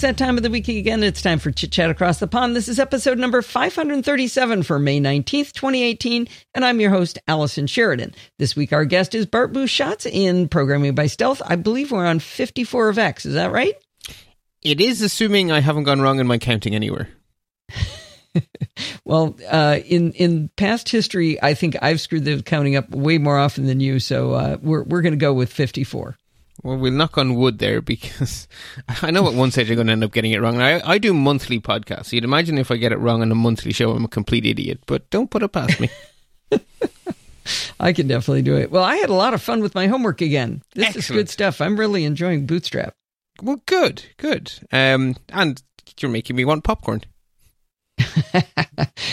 it's that time of the week again. It's time for Chit Chat Across the Pond. This is episode number 537 for May 19th, 2018. And I'm your host, Allison Sheridan. This week, our guest is Bart Busschots in Programming by Stealth. I believe we're on 54 of X. Is that right? It is assuming I haven't gone wrong in my counting anywhere. well, uh, in in past history, I think I've screwed the counting up way more often than you. So uh, we're we're going to go with 54. Well, we'll knock on wood there because I know at one stage I'm going to end up getting it wrong. I, I do monthly podcasts. You'd imagine if I get it wrong on a monthly show, I'm a complete idiot, but don't put it past me. I can definitely do it. Well, I had a lot of fun with my homework again. This Excellent. is good stuff. I'm really enjoying Bootstrap. Well, good, good. Um, and you're making me want popcorn.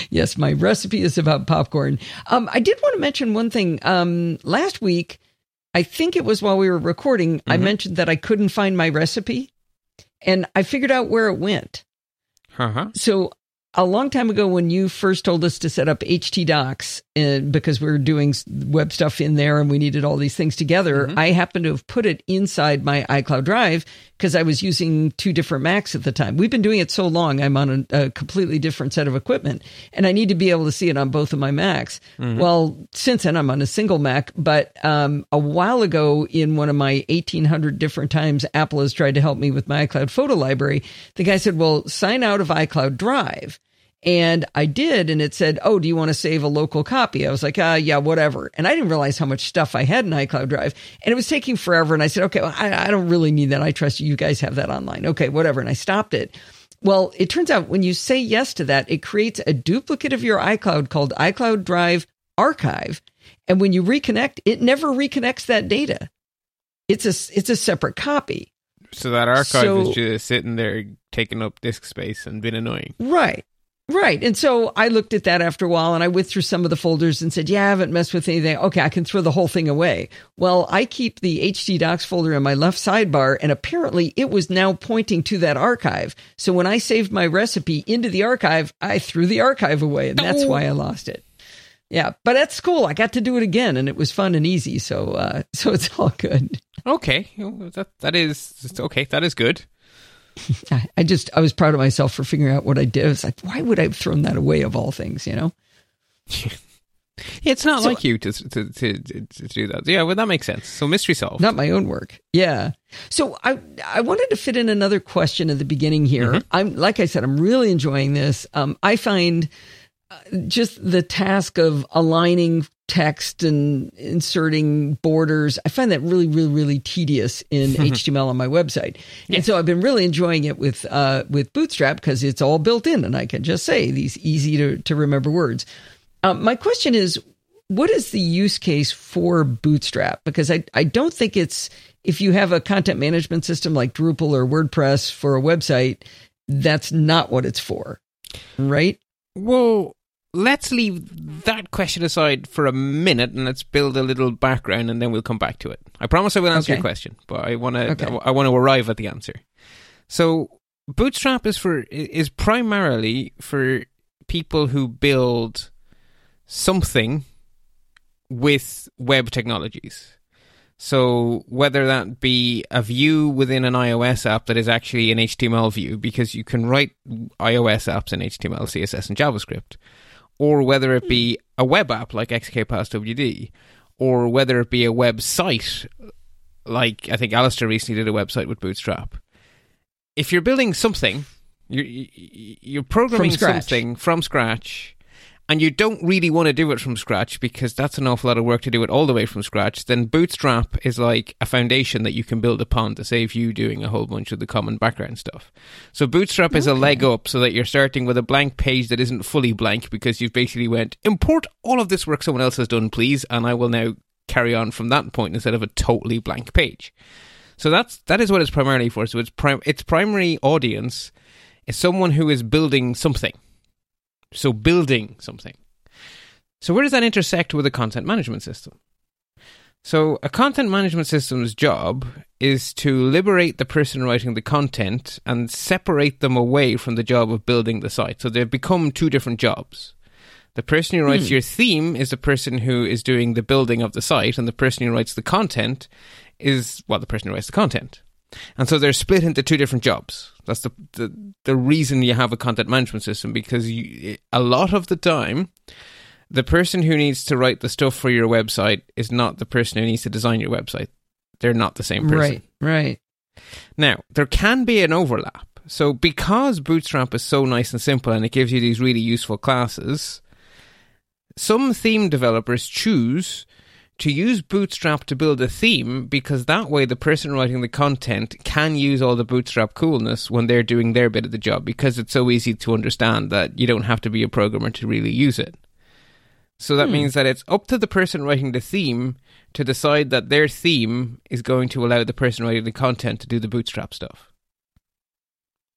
yes, my recipe is about popcorn. Um, I did want to mention one thing. Um, last week, I think it was while we were recording, mm-hmm. I mentioned that I couldn't find my recipe and I figured out where it went. Uh-huh. So a long time ago when you first told us to set up htdocs and because we were doing web stuff in there and we needed all these things together mm-hmm. i happened to have put it inside my icloud drive because i was using two different macs at the time we've been doing it so long i'm on a, a, completely different set of equipment and i need to be able to see it on both of my macs mm-hmm. well since then i'm on a single mac but um, a while ago in one of my 1800 different times apple has tried to help me with my icloud photo library the guy said well sign out of icloud drive and I did, and it said, Oh, do you want to save a local copy? I was like, Ah, yeah, whatever. And I didn't realize how much stuff I had in iCloud Drive. And it was taking forever. And I said, Okay, well, I, I don't really need that. I trust you. You guys have that online. Okay, whatever. And I stopped it. Well, it turns out when you say yes to that, it creates a duplicate of your iCloud called iCloud Drive Archive. And when you reconnect, it never reconnects that data. It's a, it's a separate copy. So that archive so, is just sitting there taking up disk space and being annoying. Right. Right. And so I looked at that after a while and I went through some of the folders and said, yeah, I haven't messed with anything. Okay, I can throw the whole thing away. Well, I keep the htdocs folder in my left sidebar and apparently it was now pointing to that archive. So when I saved my recipe into the archive, I threw the archive away and that's why I lost it. Yeah, but that's cool. I got to do it again and it was fun and easy. So, uh, so it's all good. Okay. That, that is okay. That is good. I just I was proud of myself for figuring out what I did. I was like, why would I have thrown that away of all things, you know? it's not so, like you to, to, to to do that. Yeah, well, that makes sense. So mystery solved. Not my own work. Yeah. So I I wanted to fit in another question at the beginning here. Mm-hmm. I'm like I said, I'm really enjoying this. Um, I find just the task of aligning text and inserting borders. I find that really, really, really tedious in HTML on my website. Yes. And so I've been really enjoying it with uh, with Bootstrap because it's all built in and I can just say these easy to, to remember words. Um, my question is, what is the use case for Bootstrap? Because I, I don't think it's if you have a content management system like Drupal or WordPress for a website, that's not what it's for. Right? Well, let's leave that question aside for a minute and let's build a little background and then we'll come back to it. I promise I will answer okay. your question, but I want to okay. I, I want to arrive at the answer. So, Bootstrap is for is primarily for people who build something with web technologies. So whether that be a view within an iOS app that is actually an HTML view, because you can write iOS apps in HTML, CSS, and JavaScript, Hmm. or whether it be a web app like XKPassWD, or whether it be a website like I think Alistair recently did a website with Bootstrap. If you're building something, you're, you're programming from something from scratch and you don't really want to do it from scratch because that's an awful lot of work to do it all the way from scratch, then Bootstrap is like a foundation that you can build upon to save you doing a whole bunch of the common background stuff. So Bootstrap okay. is a leg up so that you're starting with a blank page that isn't fully blank because you've basically went, import all of this work someone else has done, please, and I will now carry on from that point instead of a totally blank page. So that's that is what it's primarily for. So its prim- its primary audience is someone who is building something so building something. So where does that intersect with a content management system? So a content management system's job is to liberate the person writing the content and separate them away from the job of building the site. So they've become two different jobs. The person who writes hmm. your theme is the person who is doing the building of the site, and the person who writes the content is, well, the person who writes the content. And so they're split into two different jobs. That's the the, the reason you have a content management system because you, a lot of the time the person who needs to write the stuff for your website is not the person who needs to design your website. They're not the same person. Right, right. Now, there can be an overlap. So, because Bootstrap is so nice and simple and it gives you these really useful classes, some theme developers choose to use Bootstrap to build a theme because that way the person writing the content can use all the Bootstrap coolness when they're doing their bit of the job because it's so easy to understand that you don't have to be a programmer to really use it. So that hmm. means that it's up to the person writing the theme to decide that their theme is going to allow the person writing the content to do the bootstrap stuff.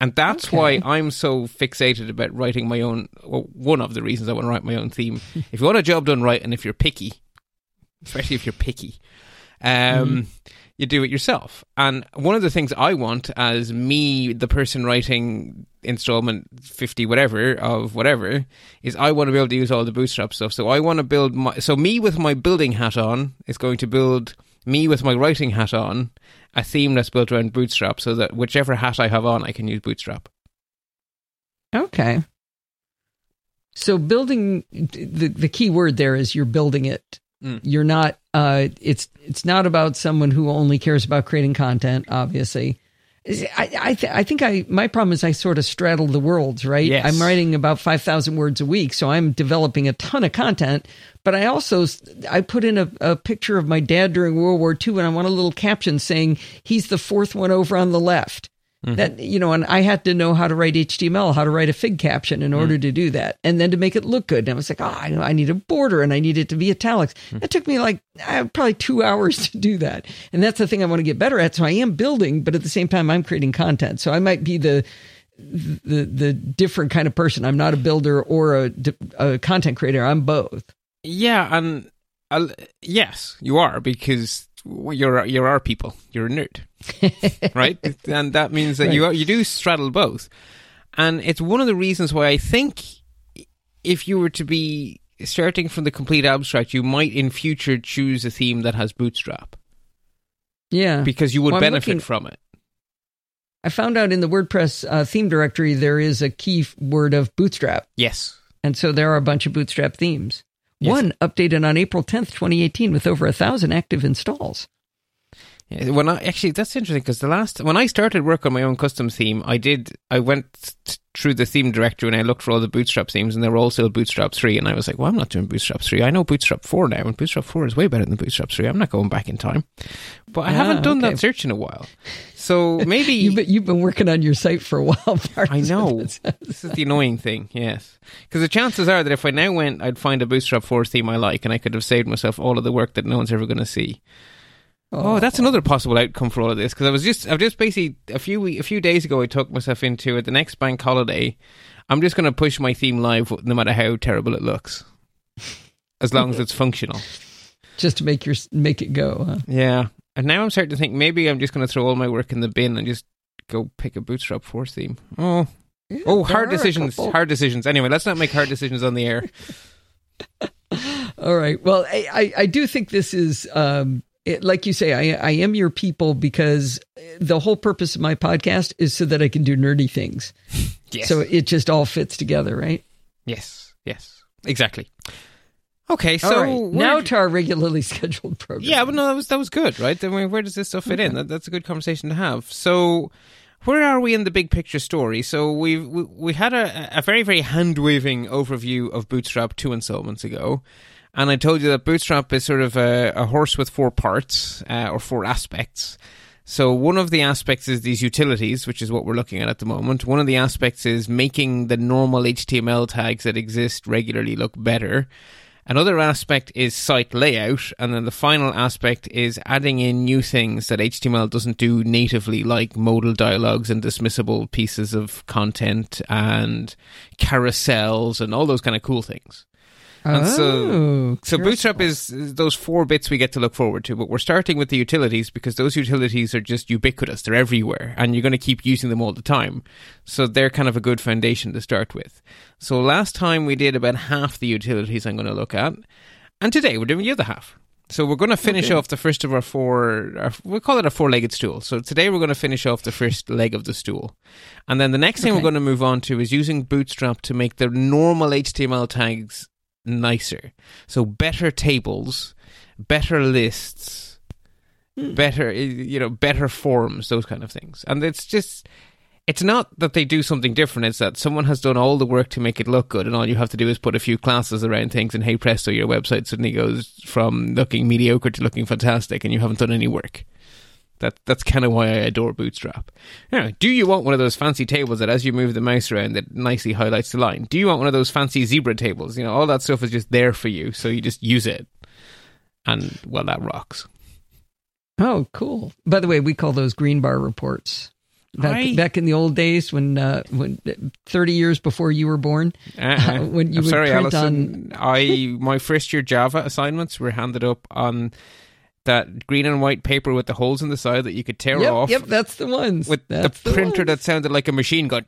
And that's okay. why I'm so fixated about writing my own. Well, one of the reasons I want to write my own theme. if you want a job done right, and if you're picky, especially if you're picky, um, mm-hmm you do it yourself. And one of the things I want as me, the person writing installment 50 whatever of whatever is I want to be able to use all the bootstrap stuff. So I want to build my so me with my building hat on is going to build me with my writing hat on a theme that's built around bootstrap so that whichever hat I have on I can use bootstrap. Okay. So building the the key word there is you're building it Mm. You're not. Uh, it's it's not about someone who only cares about creating content. Obviously, I I, th- I think I my problem is I sort of straddle the worlds. Right. Yes. I'm writing about five thousand words a week, so I'm developing a ton of content. But I also I put in a, a picture of my dad during World War II, and I want a little caption saying he's the fourth one over on the left. Mm-hmm. That you know, and I had to know how to write HTML, how to write a fig caption in order mm-hmm. to do that, and then to make it look good. And I was like, oh, I, I need a border, and I need it to be italics. Mm-hmm. It took me like uh, probably two hours to do that, and that's the thing I want to get better at. So I am building, but at the same time, I'm creating content. So I might be the the the different kind of person. I'm not a builder or a, a content creator. I'm both. Yeah, and uh, yes, you are because you're you're our people. You're a nerd, right? And that means that right. you are, you do straddle both, and it's one of the reasons why I think if you were to be starting from the complete abstract, you might in future choose a theme that has Bootstrap. Yeah, because you would well, benefit looking, from it. I found out in the WordPress uh, theme directory there is a key word of Bootstrap. Yes, and so there are a bunch of Bootstrap themes. Yes. One updated on April 10th, 2018, with over a thousand active installs. Yeah, when I actually, that's interesting because the last when I started work on my own custom theme, I did I went through the theme directory and I looked for all the Bootstrap themes, and they were all still Bootstrap three, and I was like, well, I'm not doing Bootstrap three. I know Bootstrap four now, and Bootstrap four is way better than Bootstrap three. I'm not going back in time, but I haven't ah, done okay. that search in a while. So maybe you've, been, you've been working on your site for a while. I know this is the annoying thing. Yes, because the chances are that if I now went, I'd find a Bootstrap four theme I like, and I could have saved myself all of the work that no one's ever going to see. Oh, oh, that's another possible outcome for all of this because I was just, I've just basically a few a few days ago I took myself into it. The next bank holiday, I'm just going to push my theme live, no matter how terrible it looks, as long as it's functional. Just to make your make it go. Huh? Yeah, and now I'm starting to think maybe I'm just going to throw all my work in the bin and just go pick a Bootstrap four theme. Oh, yeah, oh, hard decisions. Hard decisions. Anyway, let's not make hard decisions on the air. all right. Well, I, I, I do think this is. Um, it, like you say, I, I am your people because the whole purpose of my podcast is so that I can do nerdy things. Yes. So it just all fits together, right? Yes. Yes. Exactly. Okay, so right. now to our regularly scheduled program. Yeah, but no, that was that was good, right? I mean, where does this stuff fit in? That, that's a good conversation to have. So, where are we in the big picture story? So we've we, we had a, a very very hand waving overview of Bootstrap two installments ago. And I told you that Bootstrap is sort of a, a horse with four parts uh, or four aspects. So one of the aspects is these utilities, which is what we're looking at at the moment. One of the aspects is making the normal HTML tags that exist regularly look better. Another aspect is site layout, and then the final aspect is adding in new things that HTML doesn't do natively, like modal dialogues and dismissible pieces of content and carousels and all those kind of cool things. And oh, so, so Bootstrap is, is those four bits we get to look forward to, but we're starting with the utilities because those utilities are just ubiquitous. They're everywhere and you're going to keep using them all the time. So they're kind of a good foundation to start with. So last time we did about half the utilities I'm going to look at. And today we're doing the other half. So we're going to finish okay. off the first of our four. Our, we'll call it a four-legged stool. So today we're going to finish off the first leg of the stool, and then the next thing okay. we're going to move on to is using Bootstrap to make the normal HTML tags nicer. So better tables, better lists, hmm. better you know better forms, those kind of things. And it's just it's not that they do something different. It's that someone has done all the work to make it look good, and all you have to do is put a few classes around things, and hey presto, your website suddenly goes from looking mediocre to looking fantastic, and you haven't done any work. That that's kind of why I adore Bootstrap. Now, do you want one of those fancy tables that, as you move the mouse around, that nicely highlights the line? Do you want one of those fancy zebra tables? You know, all that stuff is just there for you, so you just use it, and well, that rocks. Oh, cool! By the way, we call those green bar reports. Back, I, back in the old days when uh, when thirty years before you were born, uh-uh. uh, when you I'm would sorry, print Allison, on. I my first year Java assignments were handed up on that green and white paper with the holes in the side that you could tear yep, off. Yep, that's the ones. With that's the, the printer ones. that sounded like a machine going.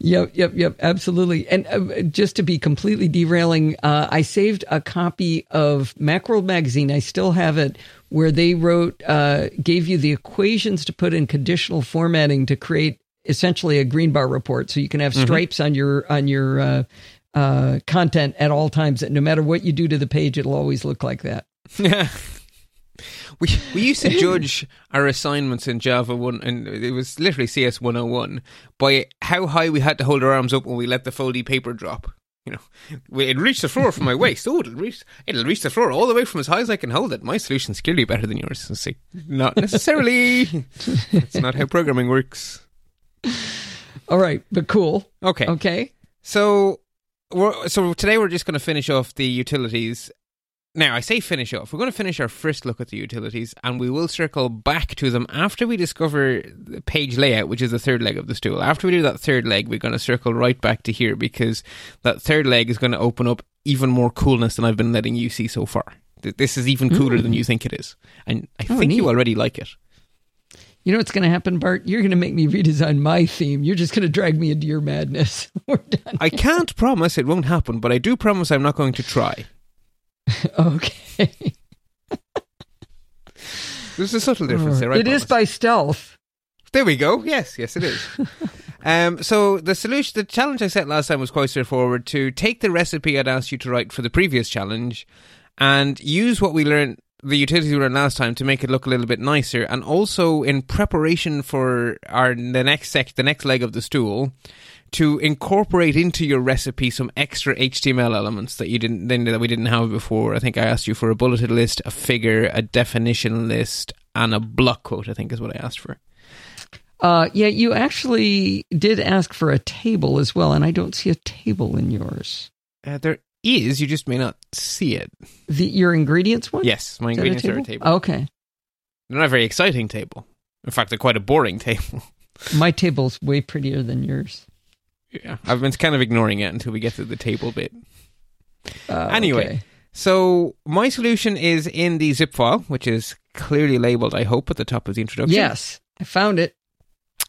Yep, yep, yep, absolutely. And uh, just to be completely derailing, uh, I saved a copy of Macworld magazine. I still have it, where they wrote, uh, gave you the equations to put in conditional formatting to create essentially a green bar report, so you can have mm-hmm. stripes mm-hmm. on your on your uh, content at all times. That no matter what you do to the page, it'll always look like that. Yeah. We we used to judge our assignments in Java one, and it was literally CS one hundred and one by how high we had to hold our arms up when we let the foldy paper drop. You know, it reached the floor from my waist. Oh, it'll reach it'll reach the floor all the way from as high as I can hold it. My solution's clearly better than yours. Say, not necessarily. That's not how programming works. All right, but cool. Okay. Okay. So we're, so today we're just going to finish off the utilities now, I say finish off. We're going to finish our first look at the utilities and we will circle back to them after we discover the page layout, which is the third leg of the stool. After we do that third leg, we're going to circle right back to here because that third leg is going to open up even more coolness than I've been letting you see so far. This is even cooler mm. than you think it is. And I oh, think neat. you already like it. You know what's going to happen, Bart? You're going to make me redesign my theme. You're just going to drag me into your madness. We're done. I can't promise it won't happen, but I do promise I'm not going to try. okay. There's a subtle difference there, right? It is by stealth. There we go. Yes, yes, it is. um, so the solution, the challenge I set last time was quite straightforward: to take the recipe I'd asked you to write for the previous challenge, and use what we learned, the utilities we learned last time, to make it look a little bit nicer, and also in preparation for our the next sec, the next leg of the stool, to incorporate into your recipe some extra HTML elements that you didn't that we didn't have before. I think I asked you for a bulleted list, a figure, a definition list, and a block quote. I think is what I asked for. Uh, yeah, you actually did ask for a table as well, and I don't see a table in yours. Uh, there is, you just may not see it. The your ingredients one? Yes, my ingredients are a table. okay, they're not a very exciting table. In fact, they're quite a boring table. my table's way prettier than yours. Yeah, I've been kind of ignoring it until we get to the table bit. Uh, anyway, okay. so my solution is in the zip file, which is clearly labeled, I hope, at the top of the introduction. Yes, I found it.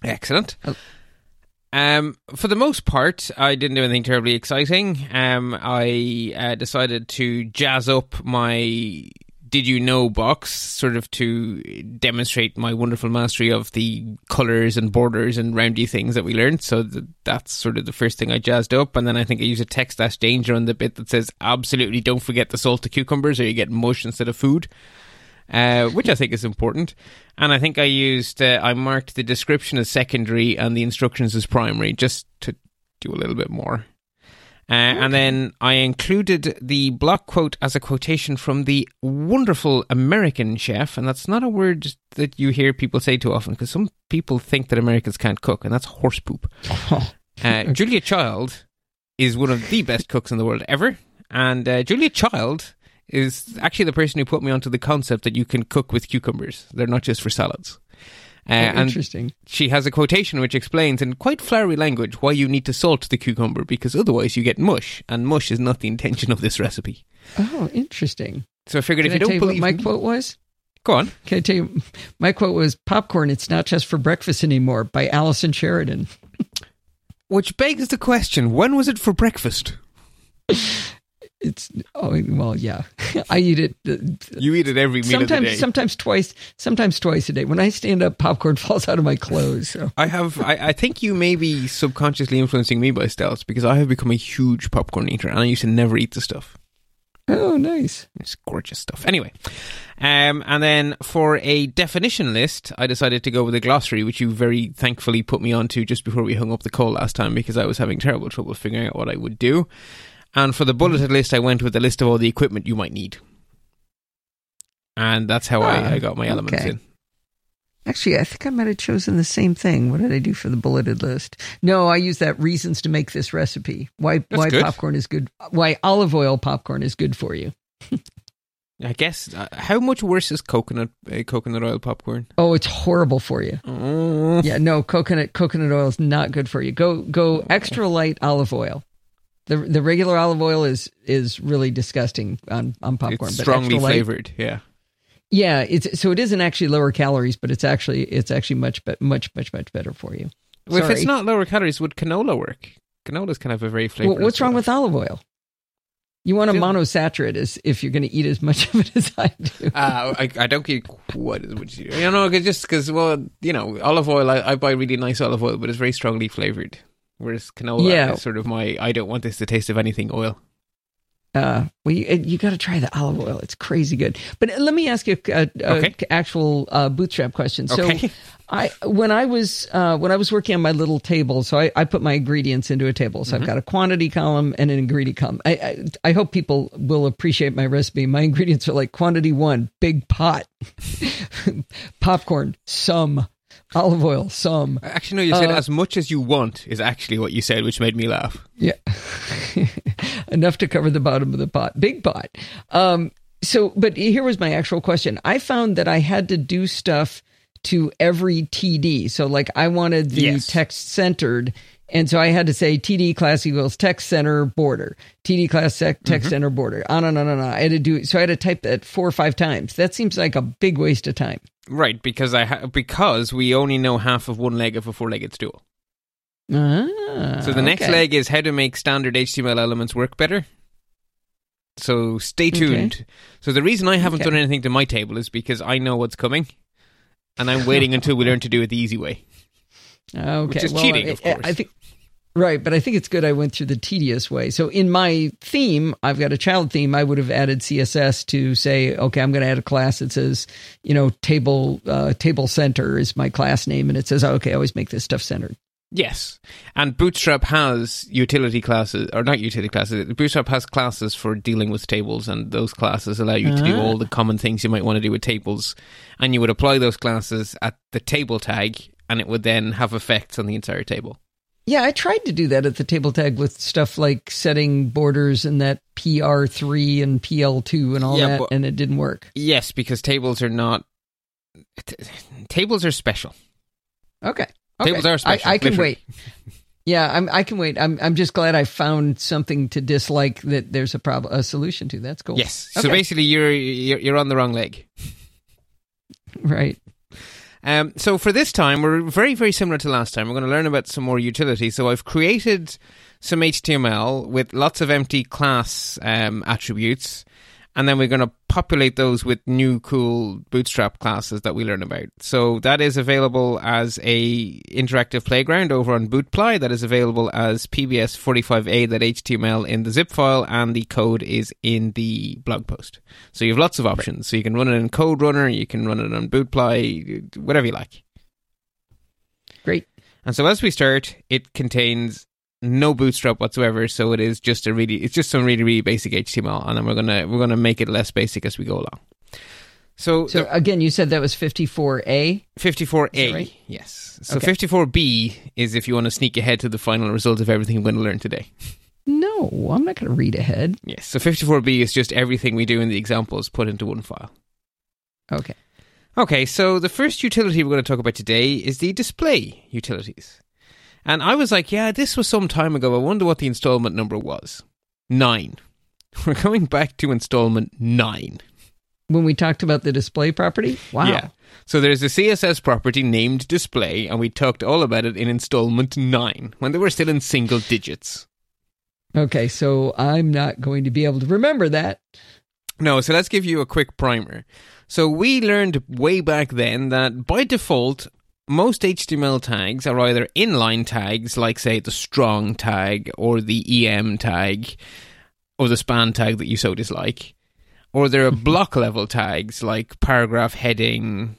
Excellent. Oh. Um, for the most part, I didn't do anything terribly exciting. Um, I uh, decided to jazz up my did you know box sort of to demonstrate my wonderful mastery of the colors and borders and roundy things that we learned. So that's sort of the first thing i jazzed up. And then i think i use a text dash danger on the bit that says absolutely don't forget to salt the cucumbers or you get mush instead of food uh, which I think is important. And I think I used, uh, I marked the description as secondary and the instructions as primary, just to do a little bit more. Uh, okay. And then I included the block quote as a quotation from the wonderful American chef. And that's not a word that you hear people say too often because some people think that Americans can't cook, and that's horse poop. uh, Julia Child is one of the best cooks in the world ever. And uh, Julia Child is actually the person who put me onto the concept that you can cook with cucumbers. They're not just for salads. Uh, oh, interesting. she has a quotation which explains in quite flowery language why you need to salt the cucumber because otherwise you get mush, and mush is not the intention of this recipe. Oh, interesting. So I figured if you I don't believe my me, quote was. Go on. Can I tell you? My quote was "Popcorn. It's not just for breakfast anymore." By Allison Sheridan. Which begs the question: When was it for breakfast? it's oh well yeah. I eat it uh, you eat it every meal sometimes of the day. sometimes twice sometimes twice a day. When i stand up popcorn falls out of my clothes so. i have I, I, think you may be subconsciously influencing me by stealth because i have become a huge popcorn eater and i used to never eat the stuff. Oh nice. It's gorgeous stuff. Anyway um, and then for a definition list i decided to go with a glossary which you very thankfully put me onto just before we hung up the call last time because i was having terrible trouble figuring out what i would do and for the bulleted list, I went with a list of all the equipment you might need. And that's how I, ah, I, got my elements okay. in. Actually, I think I might have chosen the same thing. What did I do for the bulleted list? No, I use that reasons to make this recipe. Why that's why good. popcorn is good? Why olive oil popcorn is good for you? I guess uh, how much worse is coconut uh, coconut oil popcorn? Oh, it's horrible for you. Oh. Yeah, no, coconut coconut oil is not good for you. Go go extra light olive oil. The the regular olive oil is is really disgusting on on popcorn. It's strongly flavored, yeah. Yeah, it's so it isn't actually lower calories, but it's actually it's actually much but much much much better for you. Well, if it's not lower calories, would canola work? Canola is kind of a very flavorful. Well, what's wrong with olive oil? You want a monosaccharide as if you're going to eat as much of it as I do. Uh, I, I don't get what would you you know just because well you know olive oil I, I buy really nice olive oil but it's very strongly flavored Whereas canola yeah. is sort of my I don't want this to taste of anything oil. Uh, well, you, you got to try the olive oil. It's crazy good. But let me ask you a, a, okay. actual uh, bootstrap question. So, okay. I when I was uh, when I was working on my little table, so I, I put my ingredients into a table. So mm-hmm. I've got a quantity column and an ingredient column. I, I, I hope people will appreciate my recipe. My ingredients are like quantity one, big pot, popcorn, some olive oil, some. Actually, no, you said uh, as much as you want is actually what you said, which made me laugh. Yeah. Enough to cover the bottom of the pot. Big pot. Um, so, but here was my actual question. I found that I had to do stuff to every TD. So, like, I wanted the yes. text centered. And so I had to say TD class equals text center border, TD class text mm-hmm. center border, on and on and on. I had to do so I had to type that four or five times. That seems like a big waste of time. Right, because I ha- because we only know half of one leg of a four-legged stool. Ah, so the next okay. leg is how to make standard HTML elements work better. So stay tuned. Okay. So the reason I haven't okay. done anything to my table is because I know what's coming, and I'm waiting until we learn to do it the easy way. Okay, which is well, cheating, of course. I think Right, but I think it's good I went through the tedious way. So in my theme, I've got a child theme. I would have added CSS to say, okay, I'm going to add a class that says, you know, table uh, table center is my class name, and it says, oh, okay, I always make this stuff centered. Yes, and Bootstrap has utility classes, or not utility classes. Bootstrap has classes for dealing with tables, and those classes allow you to do all the common things you might want to do with tables. And you would apply those classes at the table tag, and it would then have effects on the entire table. Yeah, I tried to do that at the table tag with stuff like setting borders and that PR3 and PL2 and all yeah, that, but, and it didn't work. Yes, because tables are not. T- tables are special. Okay. Tables are special. I, I can wait. Yeah, I'm, I can wait. I'm, I'm just glad I found something to dislike that there's a problem, a solution to. That's cool. Yes. Okay. So basically, you're, you're you're on the wrong leg. Right. Um, so for this time, we're very, very similar to last time. We're going to learn about some more utility. So I've created some HTML with lots of empty class um, attributes and then we're going to populate those with new cool bootstrap classes that we learn about. So that is available as a interactive playground over on bootply that is available as pbs 45a.html in the zip file and the code is in the blog post. So you have lots of options. So you can run it in code runner you can run it on bootply whatever you like. Great. And so as we start it contains no bootstrap whatsoever so it is just a really it's just some really really basic html and then we're gonna we're gonna make it less basic as we go along. So, so the, again you said that was 54a 54a right? yes. So okay. 54b is if you want to sneak ahead to the final result of everything we're going to learn today. No i'm not going to read ahead. Yes so 54b is just everything we do in the examples put into one file. Okay. Okay so the first utility we're going to talk about today is the display utilities and I was like, yeah, this was some time ago. I wonder what the installment number was. Nine. We're going back to installment nine. When we talked about the display property? Wow. Yeah. So there's a CSS property named display, and we talked all about it in installment nine when they were still in single digits. Okay, so I'm not going to be able to remember that. No, so let's give you a quick primer. So we learned way back then that by default, most HTML tags are either inline tags, like say the strong tag or the EM tag or the span tag that you so dislike, or they're mm-hmm. block level tags like paragraph heading,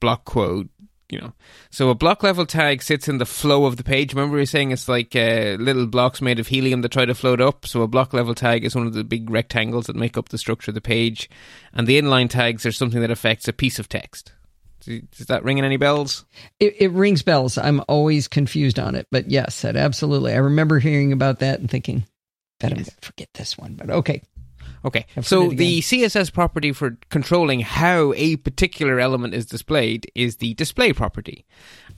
block quote, you know. So a block level tag sits in the flow of the page. Remember we were saying it's like uh, little blocks made of helium that try to float up. So a block level tag is one of the big rectangles that make up the structure of the page, and the inline tags are something that affects a piece of text. Is that ringing any bells? It, it rings bells. I'm always confused on it, but yes, that absolutely. I remember hearing about that and thinking, bet yes. I'm to forget this one, but okay. Okay, so the CSS property for controlling how a particular element is displayed is the display property.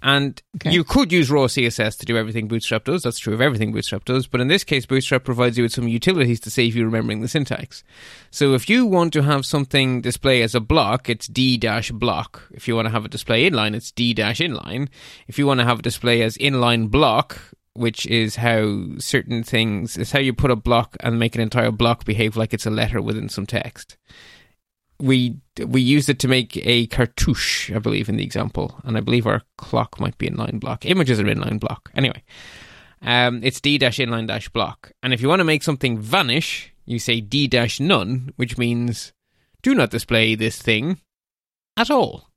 And okay. you could use raw CSS to do everything Bootstrap does. That's true of everything Bootstrap does. But in this case, Bootstrap provides you with some utilities to save you remembering the syntax. So if you want to have something display as a block, it's d dash block. If you want to have a display inline, it's d dash inline. If you want to have a display as inline block, which is how certain things is how you put a block and make an entire block behave like it's a letter within some text. We we used it to make a cartouche, I believe, in the example, and I believe our clock might be inline block. Images are inline block. Anyway, um, it's d dash inline dash block, and if you want to make something vanish, you say d dash none, which means do not display this thing at all.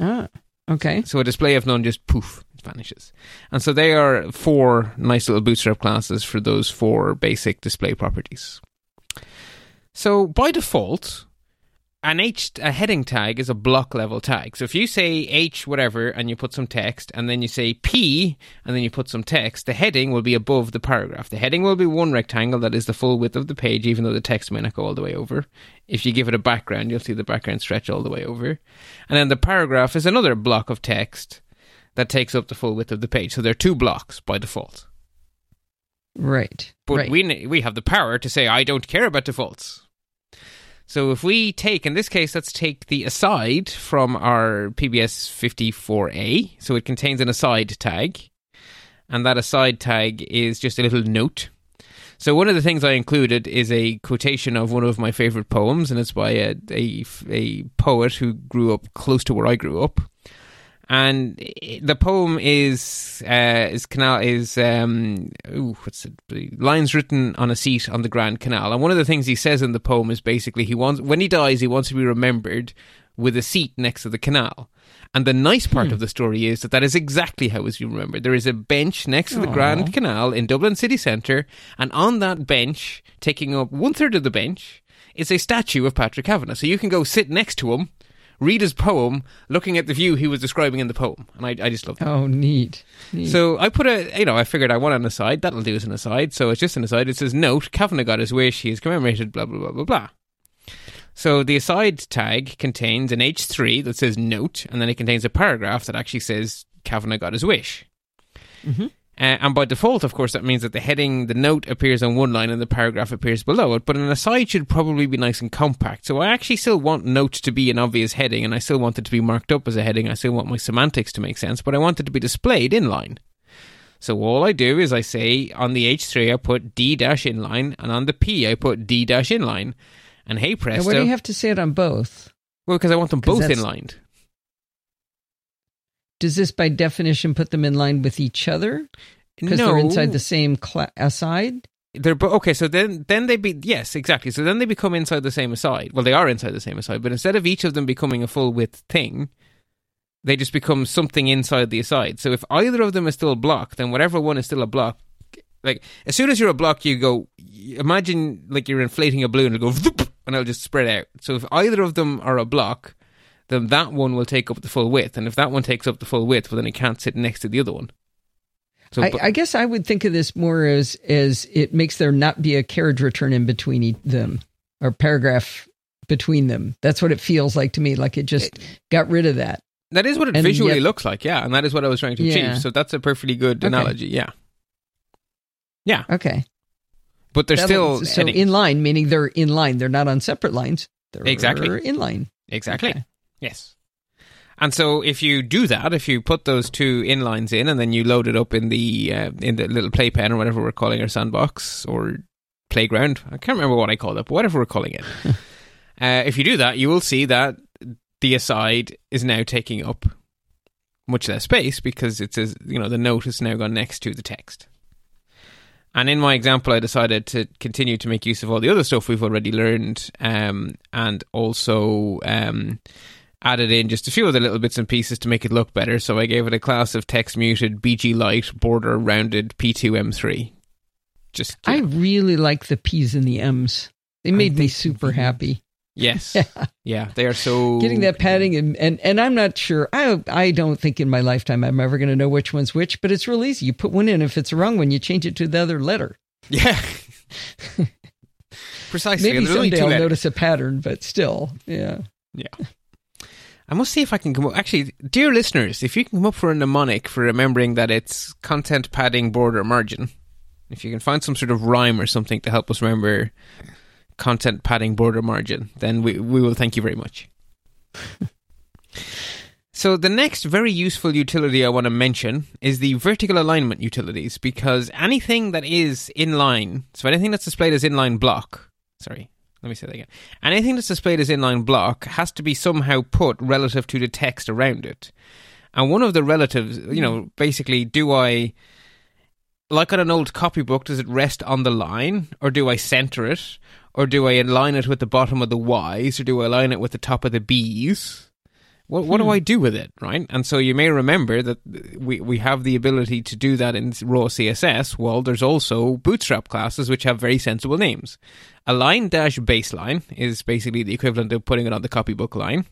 Ah, okay. So a display of none just poof it vanishes. And so they are four nice little bootstrap classes for those four basic display properties. So by default, an H a heading tag is a block level tag. So if you say H whatever and you put some text and then you say P and then you put some text, the heading will be above the paragraph. The heading will be one rectangle that is the full width of the page, even though the text may not go all the way over. If you give it a background, you'll see the background stretch all the way over. And then the paragraph is another block of text that takes up the full width of the page. So there are two blocks by default. Right. But right. we we have the power to say I don't care about defaults. So if we take, in this case, let's take the aside from our PBS 54A. So it contains an aside tag. And that aside tag is just a little note. So one of the things I included is a quotation of one of my favorite poems, and it's by a, a, a poet who grew up close to where I grew up and the poem is uh, is canal is um ooh, what's it lines written on a seat on the Grand Canal and one of the things he says in the poem is basically he wants when he dies he wants to be remembered with a seat next to the canal and the nice part hmm. of the story is that that is exactly how he's remembered there is a bench next to the Aww. Grand Canal in Dublin city centre and on that bench taking up one third of the bench is a statue of Patrick Kavanagh so you can go sit next to him read his poem looking at the view he was describing in the poem. And I, I just love that. Oh, neat. neat. So I put a, you know, I figured I want an aside. That'll do as an aside. So it's just an aside. It says, note, Kavanagh got his wish. He is commemorated, blah, blah, blah, blah, blah. So the aside tag contains an H3 that says note, and then it contains a paragraph that actually says Kavanagh got his wish. Mm-hmm. Uh, and by default, of course, that means that the heading, the note appears on one line and the paragraph appears below it. But an aside should probably be nice and compact. So I actually still want note to be an obvious heading and I still want it to be marked up as a heading. I still want my semantics to make sense, but I want it to be displayed in line. So all I do is I say on the H3 I put D dash inline and on the P I put D dash inline. And hey presto. And why do you have to say it on both? Well, because I want them both inlined does this by definition put them in line with each other? Because no. they're inside the same cl- aside? They're okay. So then, then they be yes, exactly. So then they become inside the same aside. Well, they are inside the same aside, but instead of each of them becoming a full width thing, they just become something inside the aside. So if either of them is still a block, then whatever one is still a block. Like as soon as you're a block, you go. Imagine like you're inflating a balloon, it'll go, and it'll just spread out. So if either of them are a block, then that one will take up the full width. And if that one takes up the full width, well, then it can't sit next to the other one. So, I, but, I, guess I would think of this more as as it makes there not be a carriage return in between them or paragraph between them. That's what it feels like to me. Like it just it, got rid of that. That is what it and visually yet, looks like, yeah, and that is what I was trying to achieve. So that's a perfectly good okay. analogy, yeah. Yeah. Okay. But they're That'll, still so in line, meaning they're in line. They're not on separate lines. They're exactly in line. Exactly. Okay. Yes. And so if you do that, if you put those two inlines in and then you load it up in the uh, in the little playpen or whatever we're calling our sandbox or playground, I can't remember what I called it, but whatever we're calling it. uh, if you do that, you will see that the aside is now taking up much less space because it says you know the note has now gone next to the text. And in my example, I decided to continue to make use of all the other stuff we've already learned, um, and also um, added in just a few other little bits and pieces to make it look better. So I gave it a class of text muted BG light border rounded P2M3. Just I really like the P's and the M's. They made me super happy. Yes. Yeah. yeah. They are so getting that padding and, and and I'm not sure. I I don't think in my lifetime I'm ever going to know which one's which, but it's real easy. You put one in if it's the wrong one, you change it to the other letter. Yeah. Precisely. Maybe someday I'll letters. notice a pattern, but still, yeah. Yeah. I must see if I can come up. Actually, dear listeners, if you can come up for a mnemonic for remembering that it's content padding border margin, if you can find some sort of rhyme or something to help us remember content padding border margin, then we, we will thank you very much. so, the next very useful utility I want to mention is the vertical alignment utilities because anything that is inline, so anything that's displayed as inline block, sorry, let me say that again. Anything that's displayed as inline block has to be somehow put relative to the text around it. And one of the relatives, you know, basically, do I like on an old copybook, does it rest on the line, or do I center it, or do I align it with the bottom of the Y's, or do I align it with the top of the B's? What, what hmm. do I do with it, right? And so you may remember that we, we have the ability to do that in raw CSS. Well, there's also Bootstrap classes which have very sensible names. Align dash baseline is basically the equivalent of putting it on the copybook line.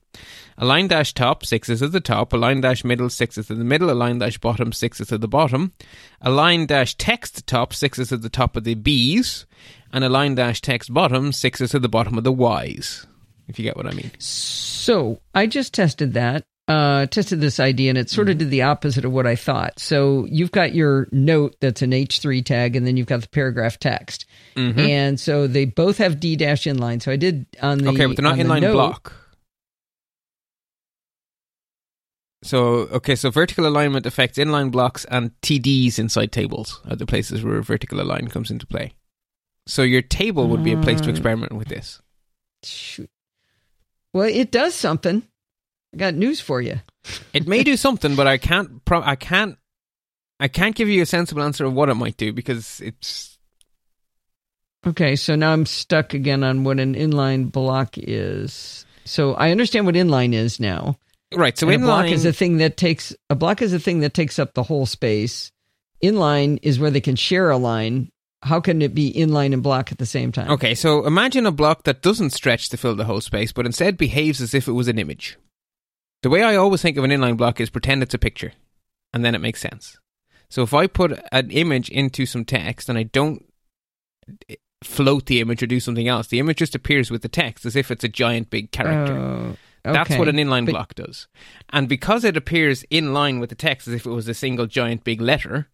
Align dash top, six is at the top. Align dash middle, six is at the middle. Align dash bottom, six is at the bottom. Align dash text top, six is at the top of the B's. And align dash text bottom, six is at the bottom of the Y's if you get what I mean. So I just tested that, uh, tested this idea, and it sort of mm-hmm. did the opposite of what I thought. So you've got your note that's an H3 tag, and then you've got the paragraph text. Mm-hmm. And so they both have D dash inline. So I did on the. Okay, but they're not inline the block. So okay, so vertical alignment affects inline blocks and TDs inside tables are the places where vertical align comes into play. So your table would be a place to uh, experiment with this. Shoot. Well, it does something. I got news for you. it may do something, but I can't. Pro- I can't. I can't give you a sensible answer of what it might do because it's. Okay, so now I'm stuck again on what an inline block is. So I understand what inline is now. Right. So and inline a block is a thing that takes a block is a thing that takes up the whole space. Inline is where they can share a line how can it be inline and block at the same time? Okay, so imagine a block that doesn't stretch to fill the whole space, but instead behaves as if it was an image. The way I always think of an inline block is pretend it's a picture, and then it makes sense. So if I put an image into some text and I don't float the image or do something else, the image just appears with the text as if it's a giant big character. Oh, okay. That's what an inline but- block does. And because it appears in line with the text as if it was a single giant big letter,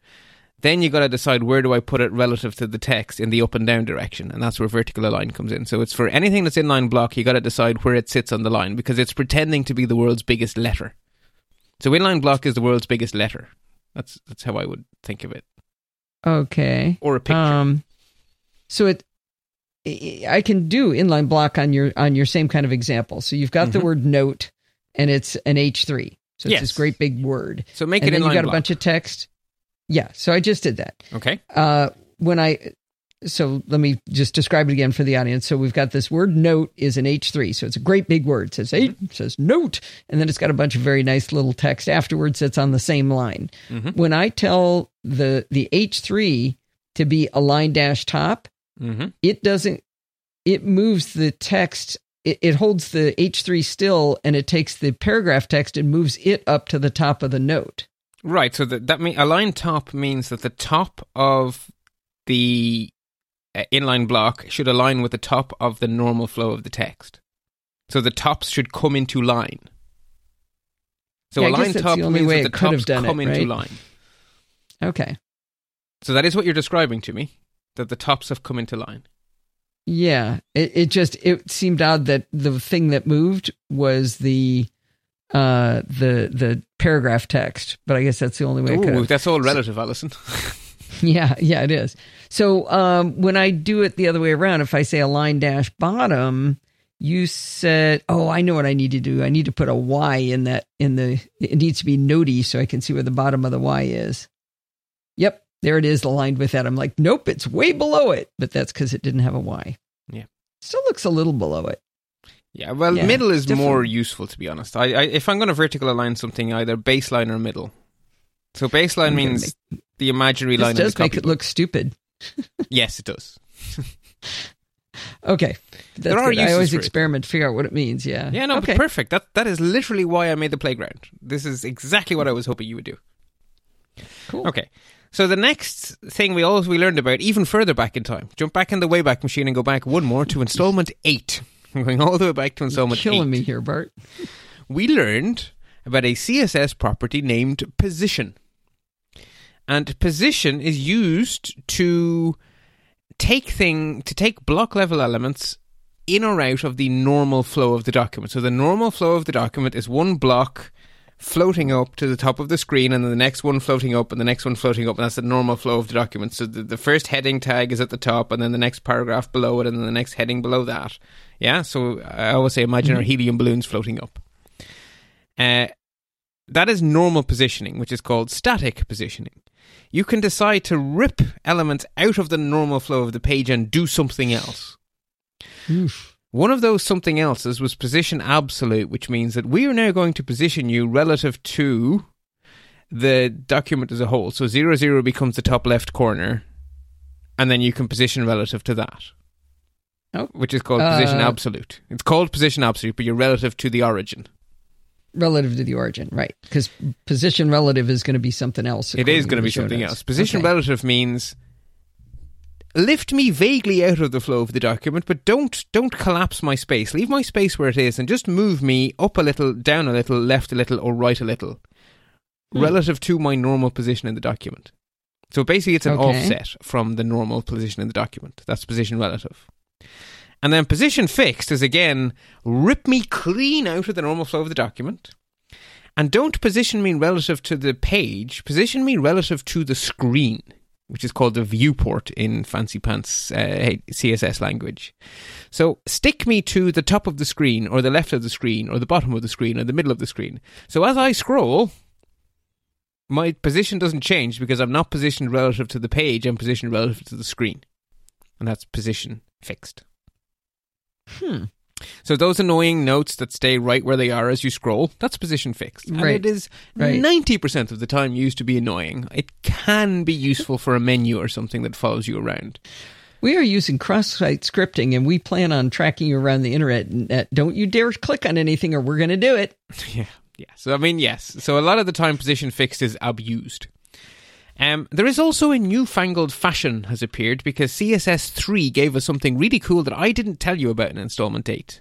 then you got to decide where do I put it relative to the text in the up and down direction, and that's where vertical align comes in. So it's for anything that's inline block, you got to decide where it sits on the line because it's pretending to be the world's biggest letter. So inline block is the world's biggest letter. That's that's how I would think of it. Okay. Or a picture. Um, so it I can do inline block on your on your same kind of example. So you've got mm-hmm. the word note and it's an H3. So it's yes. this great big word. So make and it then inline you got block. a bunch of text. Yeah, so I just did that. Okay. Uh, when I so let me just describe it again for the audience. So we've got this word note is an H3. So it's a great big word. It says eight, it says note, and then it's got a bunch of very nice little text afterwards that's on the same line. Mm-hmm. When I tell the the H3 to be align dash top, mm-hmm. it doesn't it moves the text it, it holds the H3 still and it takes the paragraph text and moves it up to the top of the note. Right. So that that mean align top means that the top of the uh, inline block should align with the top of the normal flow of the text. So the tops should come into line. So yeah, align top the means that the tops come it, right? into line. Okay. So that is what you're describing to me, that the tops have come into line. Yeah, it, it just it seemed odd that the thing that moved was the uh, the the paragraph text, but I guess that's the only way. Ooh, that's all relative, Allison. yeah, yeah, it is. So um, when I do it the other way around, if I say align dash bottom, you said, "Oh, I know what I need to do. I need to put a Y in that in the. It needs to be notey so I can see where the bottom of the Y is." Yep, there it is, aligned with that. I'm like, nope, it's way below it, but that's because it didn't have a Y. Yeah, still looks a little below it. Yeah, well, yeah, middle is more useful to be honest. I, I if I'm going to vertical align something, either baseline or middle. So baseline means make, the imaginary line. does make it look stupid. yes, it does. okay, there are I always experiment figure out what it means. Yeah. Yeah. No. Okay. perfect. That that is literally why I made the playground. This is exactly what I was hoping you would do. Cool. Okay. So the next thing we always we learned about, even further back in time, jump back in the Wayback Machine and go back one more to installment eight. going all the way back to installment You're killing eight. me here, Bart. we learned about a CSS property named position. And position is used to take thing to take block level elements in or out of the normal flow of the document. So the normal flow of the document is one block floating up to the top of the screen and then the next one floating up and the next one floating up and that's the normal flow of the document. So the, the first heading tag is at the top and then the next paragraph below it and then the next heading below that. Yeah, so I always say imagine mm-hmm. our helium balloons floating up. Uh, that is normal positioning, which is called static positioning. You can decide to rip elements out of the normal flow of the page and do something else. Oof. One of those something else's was position absolute, which means that we are now going to position you relative to the document as a whole. So 00 zero becomes the top left corner, and then you can position relative to that. Oh. Which is called uh, position absolute. It's called position absolute, but you're relative to the origin. Relative to the origin, right? Because position relative is going to be something else. It is going to be something notes. else. Position okay. relative means lift me vaguely out of the flow of the document, but don't don't collapse my space. Leave my space where it is, and just move me up a little, down a little, left a little, or right a little, hmm. relative to my normal position in the document. So basically, it's an okay. offset from the normal position in the document. That's position relative. And then position fixed is again, rip me clean out of the normal flow of the document. And don't position me relative to the page, position me relative to the screen, which is called the viewport in fancy pants uh, CSS language. So stick me to the top of the screen, or the left of the screen, or the bottom of the screen, or the middle of the screen. So as I scroll, my position doesn't change because I'm not positioned relative to the page, I'm positioned relative to the screen. And that's position fixed. Hmm. So those annoying notes that stay right where they are as you scroll, that's position fixed. And right. it is right. 90% of the time used to be annoying. It can be useful for a menu or something that follows you around. We are using cross-site scripting and we plan on tracking you around the internet. Don't you dare click on anything or we're going to do it. Yeah. Yeah. So I mean, yes. So a lot of the time position fixed is abused. Um, there is also a newfangled fashion has appeared because CSS3 gave us something really cool that I didn't tell you about in installment 8.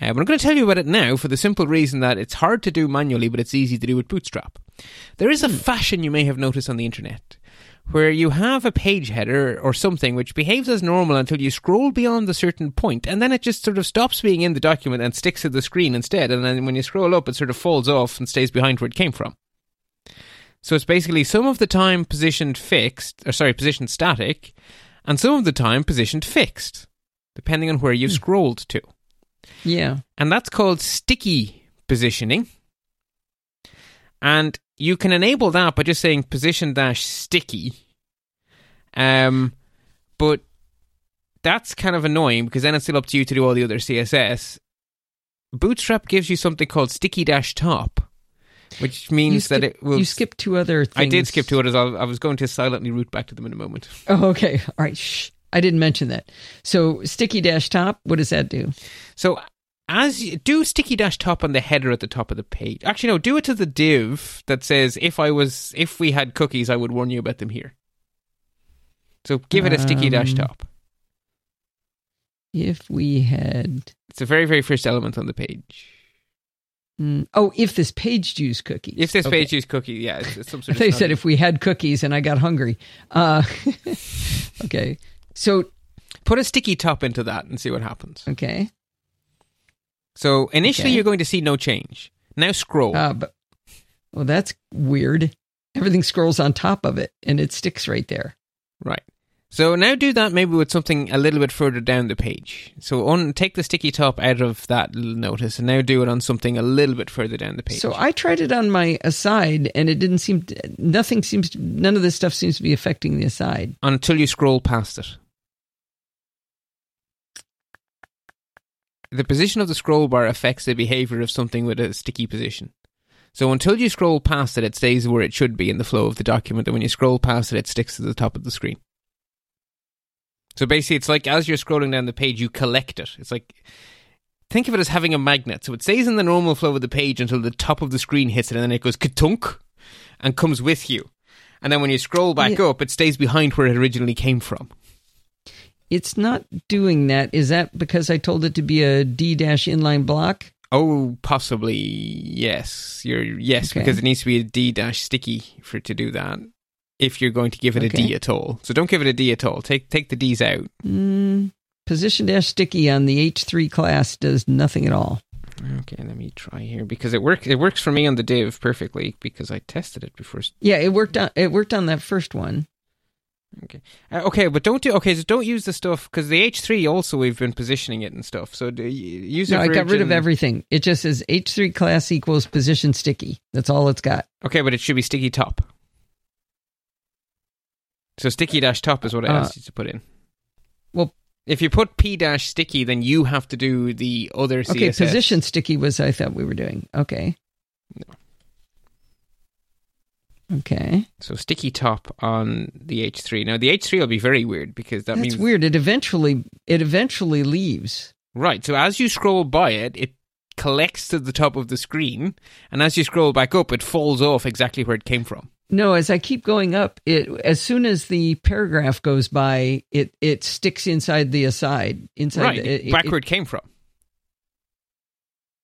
Uh, but I'm going to tell you about it now for the simple reason that it's hard to do manually, but it's easy to do with Bootstrap. There is a hmm. fashion you may have noticed on the internet where you have a page header or something which behaves as normal until you scroll beyond a certain point, and then it just sort of stops being in the document and sticks to the screen instead. And then when you scroll up, it sort of falls off and stays behind where it came from. So it's basically some of the time positioned fixed, or sorry, positioned static, and some of the time positioned fixed, depending on where you've hmm. scrolled to. Yeah. And that's called sticky positioning. And you can enable that by just saying position dash sticky. Um, but that's kind of annoying because then it's still up to you to do all the other CSS. Bootstrap gives you something called sticky dash top, which means skip, that it will. You skip two other things. I did skip two others. I was going to silently root back to them in a moment. Oh, okay. All right. Shh. I didn't mention that. So sticky dash top, what does that do? So as you, do sticky dash top on the header at the top of the page. Actually, no, do it to the div that says if I was if we had cookies, I would warn you about them here. So give it a sticky dash um, top. If we had, it's the very very first element on the page. Mm. Oh, if this page used cookies. If this okay. page used cookies, yeah, it's, it's some sort of. they said if we had cookies and I got hungry. Uh, okay, so put a sticky top into that and see what happens. Okay. So initially, okay. you're going to see no change. Now scroll. Uh, but, well, that's weird. Everything scrolls on top of it and it sticks right there. Right. So now do that maybe with something a little bit further down the page. So on, take the sticky top out of that notice and now do it on something a little bit further down the page. So I tried it on my aside and it didn't seem to, nothing seems to, none of this stuff seems to be affecting the aside until you scroll past it. The position of the scroll bar affects the behavior of something with a sticky position. So until you scroll past it, it stays where it should be in the flow of the document, and when you scroll past it, it sticks to the top of the screen. So basically, it's like as you're scrolling down the page, you collect it. It's like think of it as having a magnet. So it stays in the normal flow of the page until the top of the screen hits it, and then it goes katunk and comes with you. And then when you scroll back yeah. up, it stays behind where it originally came from. It's not doing that. Is that because I told it to be a D dash inline block? Oh, possibly yes. You're yes okay. because it needs to be a D dash sticky for it to do that if you're going to give it okay. a D at all. So don't give it a D at all. Take take the D's out. Mm, position dash sticky on the H3 class does nothing at all. Okay, let me try here because it works. It works for me on the div perfectly because I tested it before. Yeah, it worked on it worked on that first one. Okay, uh, okay, but don't do okay. So don't use the stuff because the H three also we've been positioning it and stuff. So use no, I got rid of everything. It just says H three class equals position sticky. That's all it's got. Okay, but it should be sticky top. So sticky dash top is what I uh, asked you to put in. Well, if you put p dash sticky, then you have to do the other CSS. Okay, position sticky was I thought we were doing. Okay. No. Okay. So sticky top on the H3. Now the H3 will be very weird because that That's means weird. It eventually it eventually leaves. Right. So as you scroll by it, it collects to the top of the screen, and as you scroll back up, it falls off exactly where it came from. No, as I keep going up, it as soon as the paragraph goes by, it it sticks inside the aside, inside right, the, it, back where it came from.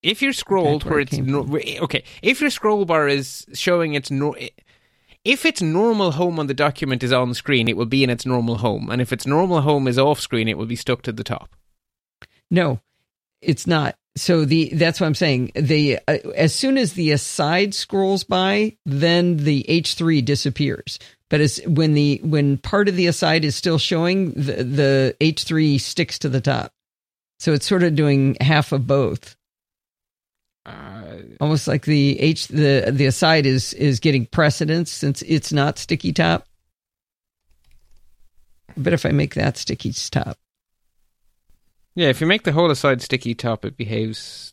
If you're scrolled where, where, it's no, eh, okay, if your scroll bar is showing its no, eh, if its normal home on the document is on screen, it will be in its normal home, and if its normal home is off screen, it will be stuck to the top. No, it's not so the that's what I'm saying. The uh, as soon as the aside scrolls by, then the H3 disappears. But as when the when part of the aside is still showing, the the H3 sticks to the top. So it's sort of doing half of both. Uh, Almost like the H the the aside is is getting precedence since it's not sticky top. But if I make that sticky top. Yeah, if you make the whole aside sticky top, it behaves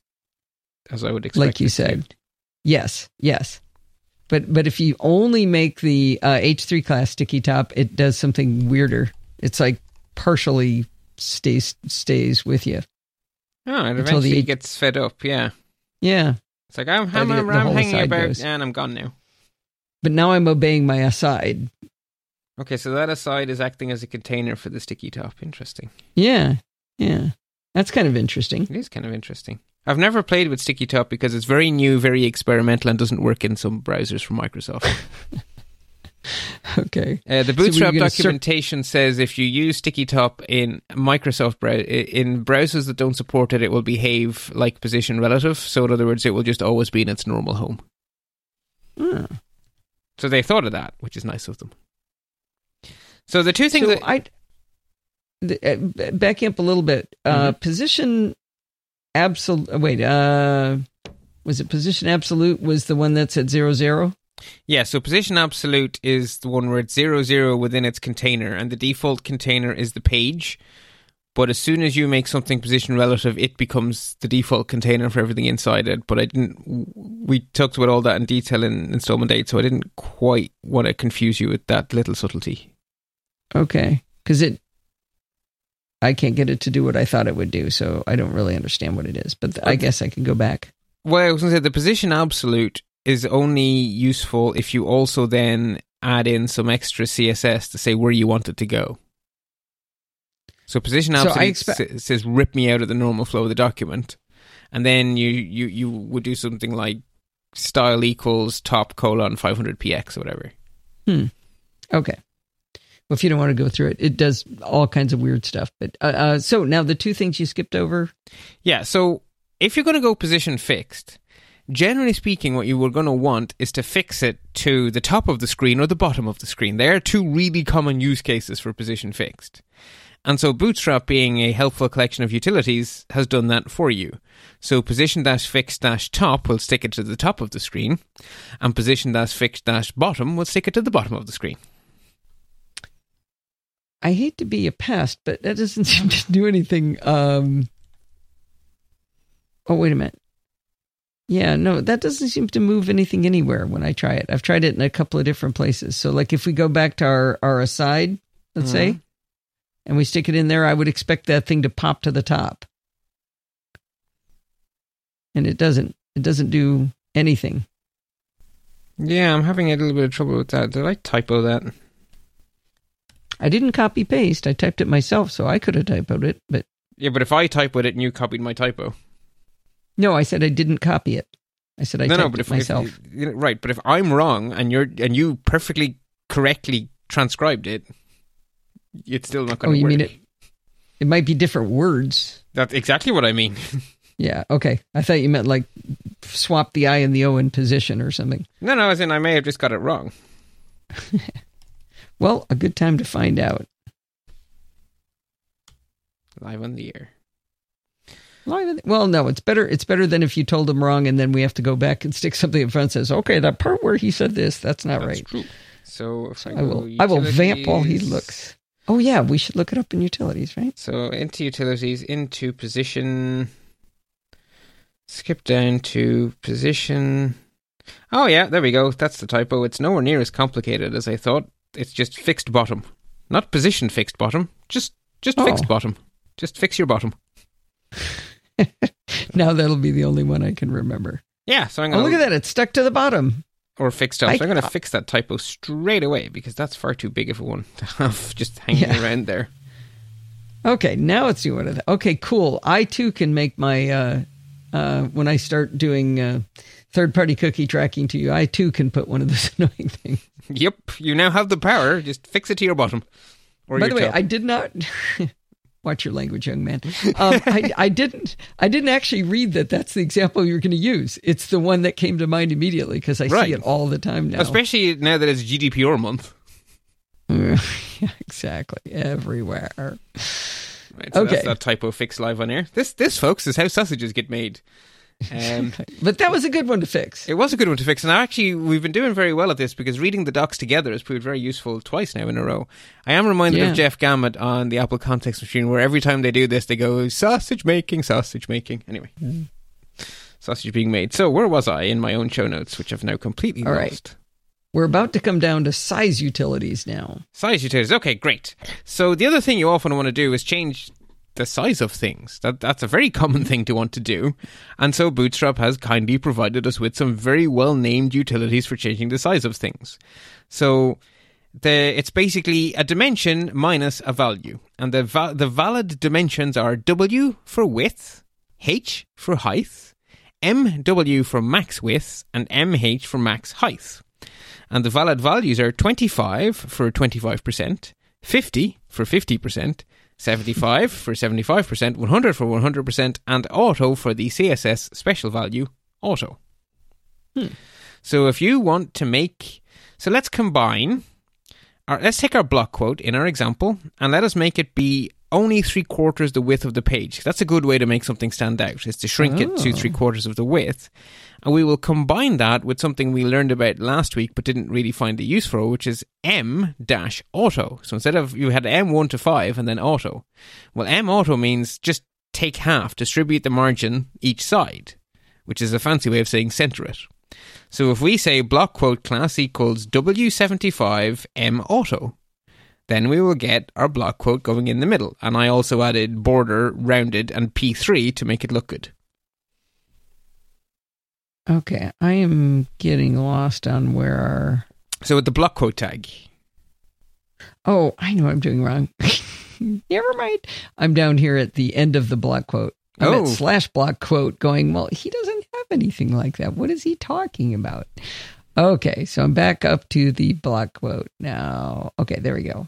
as I would expect. Like you said. To. Yes, yes. But but if you only make the uh, H3 class sticky top, it does something weirder. It's like partially stays stays with you. Oh, it eventually H- gets fed up. Yeah. Yeah. It's like I'm, I'm, I'm, I'm hanging about goes. and I'm gone now. But now I'm obeying my aside. Okay, so that aside is acting as a container for the sticky top. Interesting. Yeah. Yeah. That's kind of interesting. It is kind of interesting. I've never played with Sticky Top because it's very new, very experimental, and doesn't work in some browsers from Microsoft. okay. Uh, the Bootstrap so documentation sur- says if you use Sticky Top in Microsoft brow- in browsers that don't support it, it will behave like position relative. So in other words, it will just always be in its normal home. Hmm. So they thought of that, which is nice of them. So the two things so that I uh, backing up a little bit, uh, mm-hmm. position absolute. Wait, uh, was it position absolute? Was the one that's at zero zero? Yeah, so position absolute is the one where it's zero zero within its container, and the default container is the page. But as soon as you make something position relative, it becomes the default container for everything inside it. But I didn't. We talked about all that in detail in installment eight, so I didn't quite want to confuse you with that little subtlety. Okay, because it I can't get it to do what I thought it would do, so I don't really understand what it is. But I guess I can go back. Well, I was going to say the position absolute is only useful if you also then add in some extra CSS to say where you want it to go. So position absolute so expe- says rip me out of the normal flow of the document, and then you you you would do something like style equals top colon 500px or whatever. Hmm. Okay. If you don't want to go through it, it does all kinds of weird stuff. But uh, uh, so now the two things you skipped over. Yeah. So if you're going to go position fixed, generally speaking, what you were going to want is to fix it to the top of the screen or the bottom of the screen. There are two really common use cases for position fixed. And so Bootstrap, being a helpful collection of utilities, has done that for you. So position dash fix dash top will stick it to the top of the screen, and position dash fix dash bottom will stick it to the bottom of the screen. I hate to be a pest, but that doesn't seem to do anything. Um, oh, wait a minute. Yeah, no, that doesn't seem to move anything anywhere when I try it. I've tried it in a couple of different places. So, like, if we go back to our, our aside, let's mm-hmm. say, and we stick it in there, I would expect that thing to pop to the top. And it doesn't. It doesn't do anything. Yeah, I'm having a little bit of trouble with that. Did I typo that? I didn't copy paste. I typed it myself, so I could have typoed it, but Yeah, but if I typoed it and you copied my typo. No, I said I didn't copy it. I said I no, typed no, but it if, myself. If, right, but if I'm wrong and you're and you perfectly correctly transcribed it, it's still not going to oh, you work. mean it? It might be different words. That's exactly what I mean. yeah. Okay. I thought you meant like swap the I and the O in position or something. No, no. As in, I may have just got it wrong. well, a good time to find out. Live on the air. Live the, well, no, it's better. It's better than if you told him wrong, and then we have to go back and stick something in front. And says, okay, that part where he said this, that's not that's right. True. So I, I, will, I will vamp while he looks. Oh yeah, we should look it up in utilities, right? So into utilities, into position. Skip down to position. Oh yeah, there we go. That's the typo. It's nowhere near as complicated as I thought. It's just fixed bottom, not position fixed bottom. Just just oh. fixed bottom. Just fix your bottom. now that'll be the only one I can remember. Yeah, so I'm gonna oh, look at that. It's stuck to the bottom or fixed up. I, so I'm going to fix that typo straight away because that's far too big of a one to have just hanging yeah. around there. Okay, now let's do it. Okay, cool. I too can make my uh, uh, when I start doing uh, third party cookie tracking to you. I too can put one of those annoying things. Yep, you now have the power. Just fix it to your bottom. Or By the way, I did not. Watch your language, young man. Um, I, I, didn't. I didn't actually read that. That's the example you're going to use. It's the one that came to mind immediately because I right. see it all the time now. Especially now that it's GDPR month. yeah, exactly. Everywhere. Right, so okay. that's that typo fix live on air. This, this, folks, is how sausages get made. Um, but that was a good one to fix. It was a good one to fix, and actually, we've been doing very well at this because reading the docs together has proved very useful twice now in a row. I am reminded yeah. of Jeff Gamet on the Apple Context Machine, where every time they do this, they go sausage making, sausage making. Anyway, mm. sausage being made. So where was I in my own show notes, which I've now completely All lost? Right. We're about to come down to size utilities now. Size utilities. Okay, great. So the other thing you often want to do is change the size of things. That that's a very common thing to want to do. And so Bootstrap has kindly provided us with some very well named utilities for changing the size of things. So the it's basically a dimension minus a value. And the va- the valid dimensions are W for width, H for height, MW for max width, and MH for max height. And the valid values are 25 for 25%, 50 for 50%, 75 for 75%, 100 for 100%, and auto for the CSS special value auto. Hmm. So if you want to make, so let's combine, our, let's take our block quote in our example and let us make it be only three quarters the width of the page. That's a good way to make something stand out, is to shrink oh. it to three quarters of the width. And we will combine that with something we learned about last week but didn't really find the use for, which is M dash auto. So instead of you had M1 to 5 and then auto. Well, M auto means just take half, distribute the margin each side, which is a fancy way of saying center it. So if we say block quote class equals W75 M auto, then we will get our block quote going in the middle. And I also added border, rounded, and P3 to make it look good. Okay, I am getting lost on where our. So with the block quote tag. Oh, I know I'm doing wrong. Never mind. I'm down here at the end of the block quote. I'm oh. at slash block quote going, well, he doesn't have anything like that. What is he talking about? Okay, so I'm back up to the block quote now. Okay, there we go.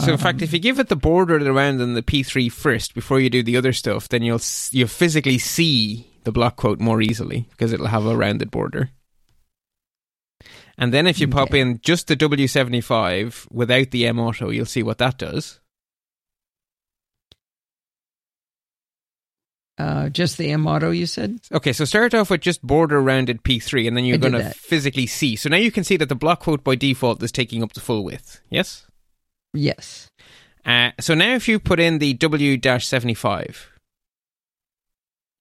So in fact, if you um, give it the border around and the P3 first before you do the other stuff, then you'll you physically see the block quote more easily because it'll have a rounded border. And then if you pop in just the W75 without the M Auto, you'll see what that does. Uh, just the M Auto, you said? Okay, so start off with just border rounded P3, and then you're going to physically see. So now you can see that the block quote by default is taking up the full width. Yes? Yes. Uh, so now if you put in the W 75,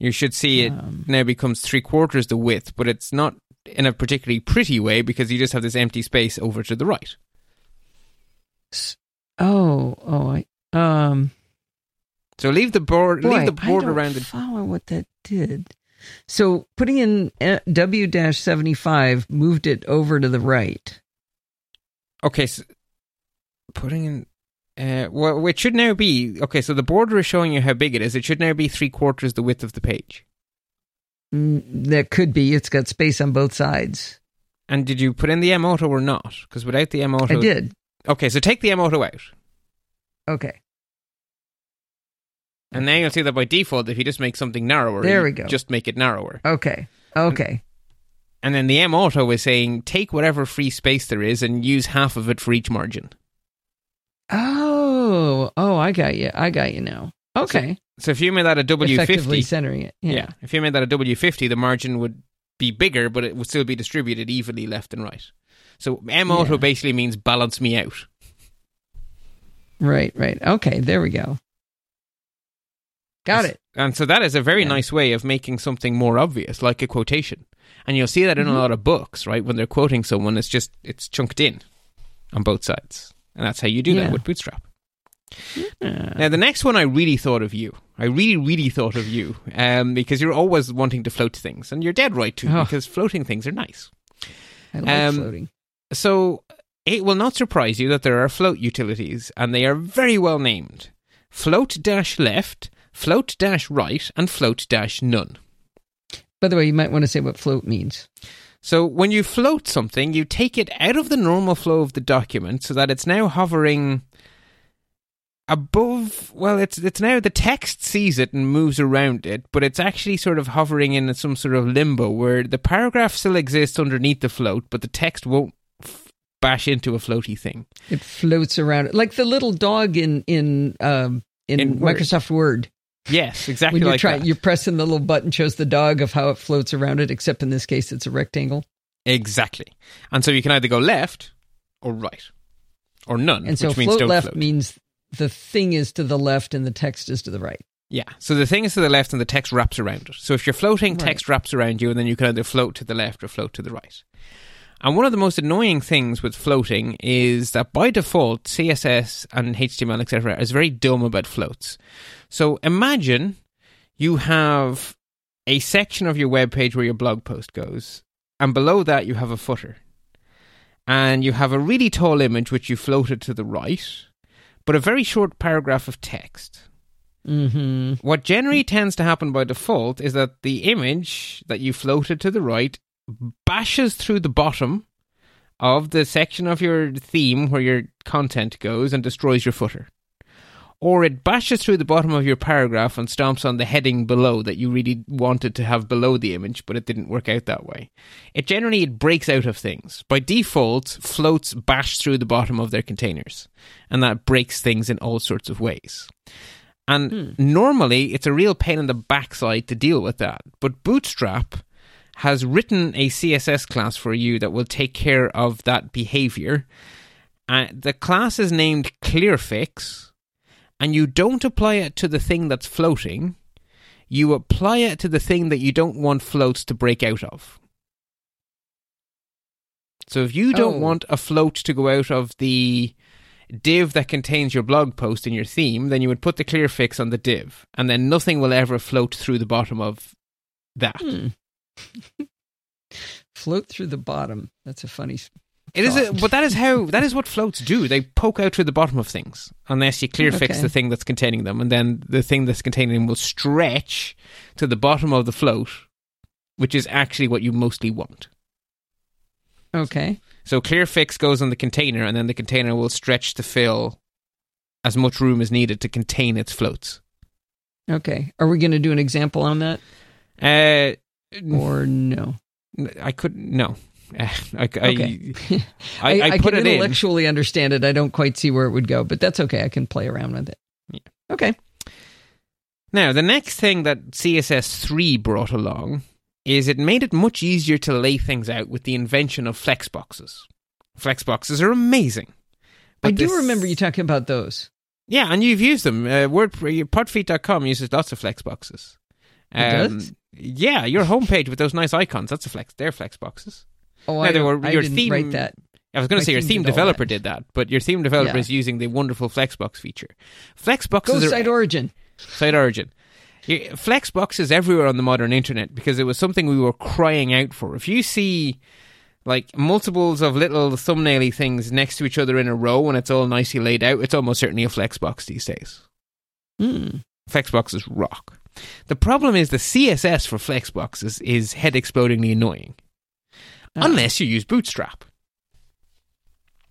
you should see it um, now becomes three quarters the width, but it's not in a particularly pretty way because you just have this empty space over to the right. Oh, oh, I, um, so leave the board, boy, leave the border around. it. follow what that did. So putting in uh, W seventy five moved it over to the right. Okay, so putting in. Uh, well, it should now be okay. So the border is showing you how big it is. It should now be three quarters the width of the page. Mm, that could be. It's got space on both sides. And did you put in the M auto or not? Because without the M auto, I did. Okay, so take the M auto out. Okay. And now you'll see that by default, if you just make something narrower, there we go. Just make it narrower. Okay. Okay. And, and then the M auto is saying take whatever free space there is and use half of it for each margin. Oh, oh, I got you. I got you now. Okay. So, so if you made that a W fifty, centering it. Yeah. yeah. If you made that a W fifty, the margin would be bigger, but it would still be distributed evenly left and right. So M auto yeah. basically means balance me out. Right. Right. Okay. There we go. Got it. And so that is a very yeah. nice way of making something more obvious, like a quotation. And you'll see that in mm-hmm. a lot of books, right? When they're quoting someone, it's just it's chunked in on both sides, and that's how you do yeah. that with Bootstrap. Yeah. Now, the next one, I really thought of you. I really, really thought of you um, because you're always wanting to float things, and you're dead right too, oh. because floating things are nice. I like um, floating. So it will not surprise you that there are float utilities, and they are very well named. Float dash left float dash right and float dash none. By the way, you might want to say what float means. So when you float something, you take it out of the normal flow of the document so that it's now hovering above well it's it's now the text sees it and moves around it but it's actually sort of hovering in some sort of limbo where the paragraph still exists underneath the float but the text won't f- bash into a floaty thing it floats around like the little dog in in um in, in Microsoft Word. Yes, exactly when you're like trying, that. You're pressing the little button, shows the dog of how it floats around it, except in this case, it's a rectangle. Exactly. And so you can either go left or right or none. And so float left float. means the thing is to the left and the text is to the right. Yeah. So the thing is to the left and the text wraps around it. So if you're floating, right. text wraps around you, and then you can either float to the left or float to the right. And one of the most annoying things with floating is that by default, CSS and HTML, etc., is very dumb about floats. So imagine you have a section of your web page where your blog post goes, and below that you have a footer. And you have a really tall image which you floated to the right, but a very short paragraph of text. Mm-hmm. What generally tends to happen by default is that the image that you floated to the right bashes through the bottom of the section of your theme where your content goes and destroys your footer or it bashes through the bottom of your paragraph and stomps on the heading below that you really wanted to have below the image, but it didn't work out that way. It generally it breaks out of things. By default, floats bash through the bottom of their containers, and that breaks things in all sorts of ways. And hmm. normally, it's a real pain in the backside to deal with that. But Bootstrap has written a CSS class for you that will take care of that behavior. Uh, the class is named ClearFix and you don't apply it to the thing that's floating, you apply it to the thing that you don't want floats to break out of. So if you don't oh. want a float to go out of the div that contains your blog post in your theme, then you would put the clear fix on the div, and then nothing will ever float through the bottom of that. Hmm. float through the bottom. That's a funny it is, a, but that is how that is what floats do. They poke out through the bottom of things unless you clear fix okay. the thing that's containing them, and then the thing that's containing them will stretch to the bottom of the float, which is actually what you mostly want. Okay. So clear fix goes on the container, and then the container will stretch to fill as much room as needed to contain its floats. Okay. Are we going to do an example on that? Uh, or no? I couldn't. no. I, I, okay. I, I, I, put can it intellectually understand it. I don't quite see where it would go, but that's okay. I can play around with it. Yeah. Okay. Now, the next thing that CSS3 brought along is it made it much easier to lay things out with the invention of flexboxes. Flexboxes are amazing. I do this... remember you talking about those. Yeah, and you've used them. Uh, Word, podfeet.com uses lots of flexboxes. Um? Yeah, your homepage with those nice icons, that's a flex. They're flex boxes. Oh, now, I, were, your didn't theme, write that. I was going to say your theme developer did that, but your theme developer yeah. is using the wonderful Flexbox feature. Flexboxes Go are SiteOrigin. Site origin. Flexbox is everywhere on the modern internet because it was something we were crying out for. If you see like multiples of little thumbnaily things next to each other in a row and it's all nicely laid out, it's almost certainly a Flexbox these days. Mm. Flexboxes rock. The problem is the CSS for Flexboxes is head explodingly annoying. Ah. Unless you use Bootstrap.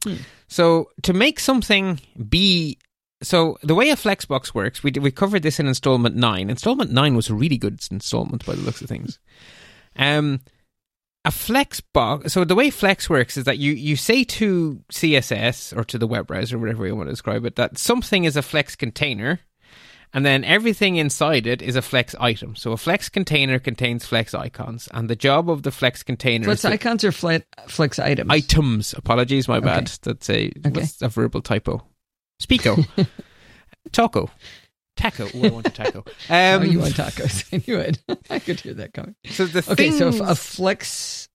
Hmm. So to make something be so the way a Flexbox works, we we covered this in installment nine. Installment nine was a really good installment by the looks of things. Um, a Flexbox. So the way Flex works is that you you say to CSS or to the web browser, whatever you want to describe it, that something is a Flex container, and then everything inside it is a Flex item. So a Flex container contains Flex icons, and the job of the Flex container is Flex icons or Flex items. Items. Apologies, my bad. That's a Okay. that's a verbal typo. Speako. Taco. Taco. Ooh, I want a taco. Um, oh, you want tacos? I knew it. I could hear that coming. so the Okay, so things- a, a flex,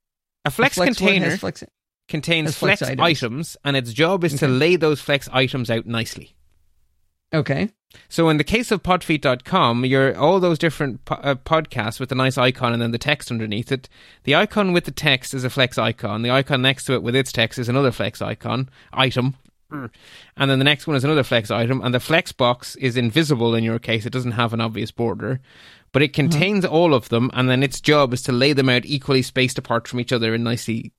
a flex, a flex container flex. contains flex flex, items. items. and its job is to lay those flex items out nicely. Okay. So in the case of podfeet.com, you're all those different po- uh, podcasts with a nice icon and then the text underneath it. The icon with the text is a flex icon. The icon next to it with its text is another flex icon item. And then the next one is another flex item, and the flex box is invisible in your case. It doesn't have an obvious border, but it contains all of them, and then its job is to lay them out equally spaced apart from each other and nicely,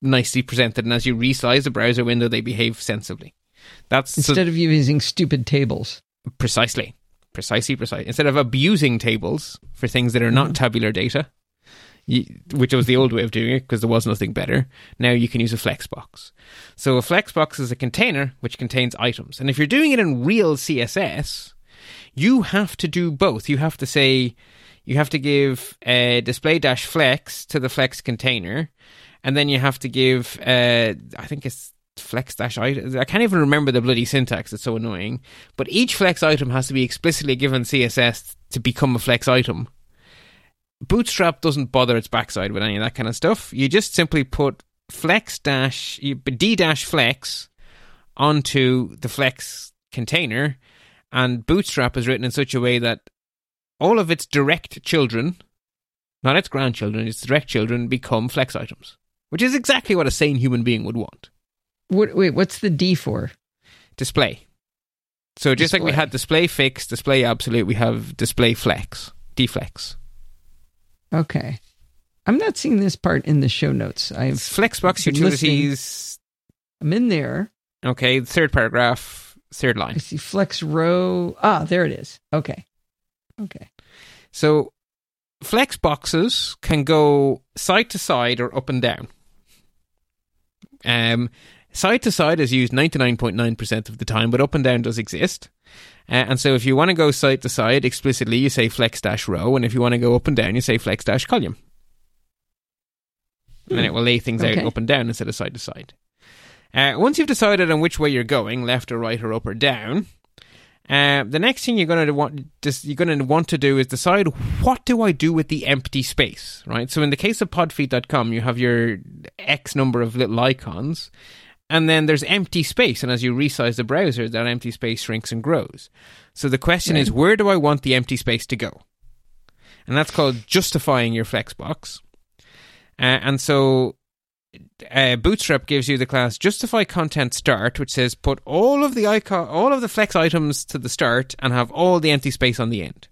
nicely presented. And as you resize the browser window, they behave sensibly. That's so- Instead of you using stupid tables. Precisely. Precisely, precisely. Instead of abusing tables for things that are not Mhm. tabular data, you, which was the old way of doing it because there was nothing better, now you can use a flexbox. So a flexbox is a container which contains items. And if you're doing it in real CSS, you have to do both. You have to say, you have to give a display dash flex to the flex container, and then you have to give, uh, I think it's flex dash item. I can't even remember the bloody syntax. It's so annoying. But each flex item has to be explicitly given CSS to become a flex item. Bootstrap doesn't bother its backside with any of that kind of stuff. You just simply put flex dash d dash flex onto the flex container, and Bootstrap is written in such a way that all of its direct children, not its grandchildren, its direct children, become flex items, which is exactly what a sane human being would want. What, wait, what's the D for? display. So just like we had display fix, display absolute, we have display flex, deflex. Okay. I'm not seeing this part in the show notes. I've Flexbox utilities. I'm in there. Okay, third paragraph, third line. I see flex row. Ah, there it is. Okay. Okay. So flex boxes can go side to side or up and down. Um, side to side is used 99.9% of the time, but up and down does exist. Uh, and so if you want to go side to side explicitly, you say flex dash row, and if you want to go up and down, you say flex dash column. And then it will lay things Okay. out up and down instead of side to side. Uh, once you've decided on which way you're going, left or right or up or down, uh, the next thing you're going to want just, you're going to want to do is decide what do I do with the empty space, right? So in the case of podfeet.com, you have your X number of little icons, and then there's empty space, and as you resize the browser, that empty space shrinks and grows. So the question is, where do I want the empty space to go? And that's called justifying your flexbox. Uh, and so uh, Bootstrap gives you the class justify content start, which says put all of the icon, all of the flex items to the start, and have all the empty space on the end.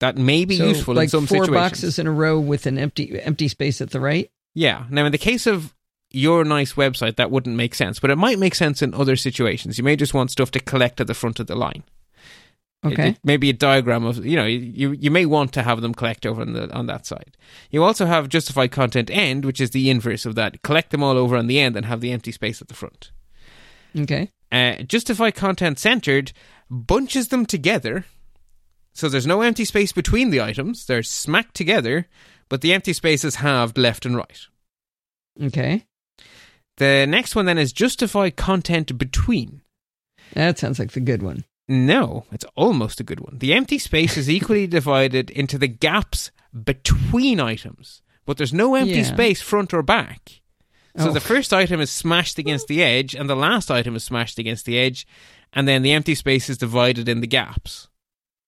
That may be so useful like in some four situations. boxes in a row with an empty empty space at the right. Yeah. Now, in the case of your nice website, that wouldn't make sense, but it might make sense in other situations. You may just want stuff to collect at the front of the line. Okay. It, it maybe a diagram of you know you you may want to have them collect over on the on that side. You also have justified content end, which is the inverse of that. Collect them all over on the end and have the empty space at the front. Okay. Uh, justified content centered bunches them together, so there's no empty space between the items. They're smacked together, but the empty spaces halved left and right. Okay. The next one then is justify content between. That sounds like the good one. No, it's almost a good one. The empty space is equally divided into the gaps between items, but there's no empty Yeah. space front or back. So Oh. the first item is smashed against the edge, and the last item is smashed against the edge, and then the empty space is divided in the gaps.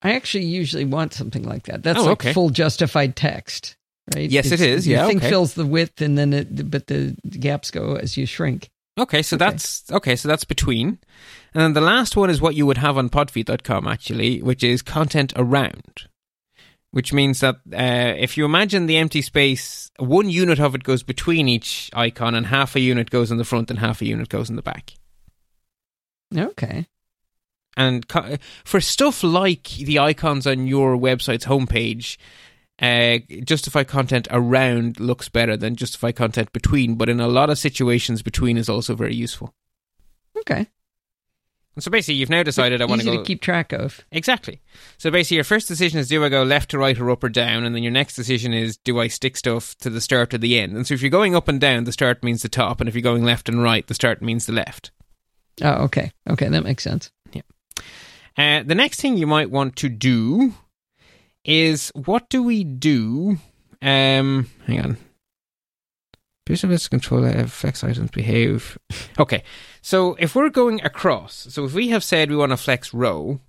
I actually usually want something like that. That's Oh, like okay. full justified text, right? Yes, it is. the Yeah, thing okay. fills the width, and then it, but the gaps go as you shrink. Okay, so Okay. that's okay, so that's between. And then the last one is what you would have on podfeet.com actually, which is content around. Which means that uh, if you imagine the empty space, one unit of it goes between each icon, and half a unit goes in the front, and half a unit goes in the back. Okay. And co- for stuff like the icons on your website's homepage, uh, justify content around looks better than justify content between, but in a lot of situations, between is also very useful. Okay. And so basically, you've now decided I want to go to keep track of. exactly. So basically, your first decision is do I go left to right or up or down, and then your next decision is do I stick stuff to the start or the end. And so if you're going up and down, the start means the top, and if you're going left and right, the start means the left. Oh, okay. Okay, that makes sense. Yeah. Uh, the next thing you might want to do is what do we do? Um, hang on. Business control how flex items behave. Okay, so if we're going across, so if we have said we want to flex row,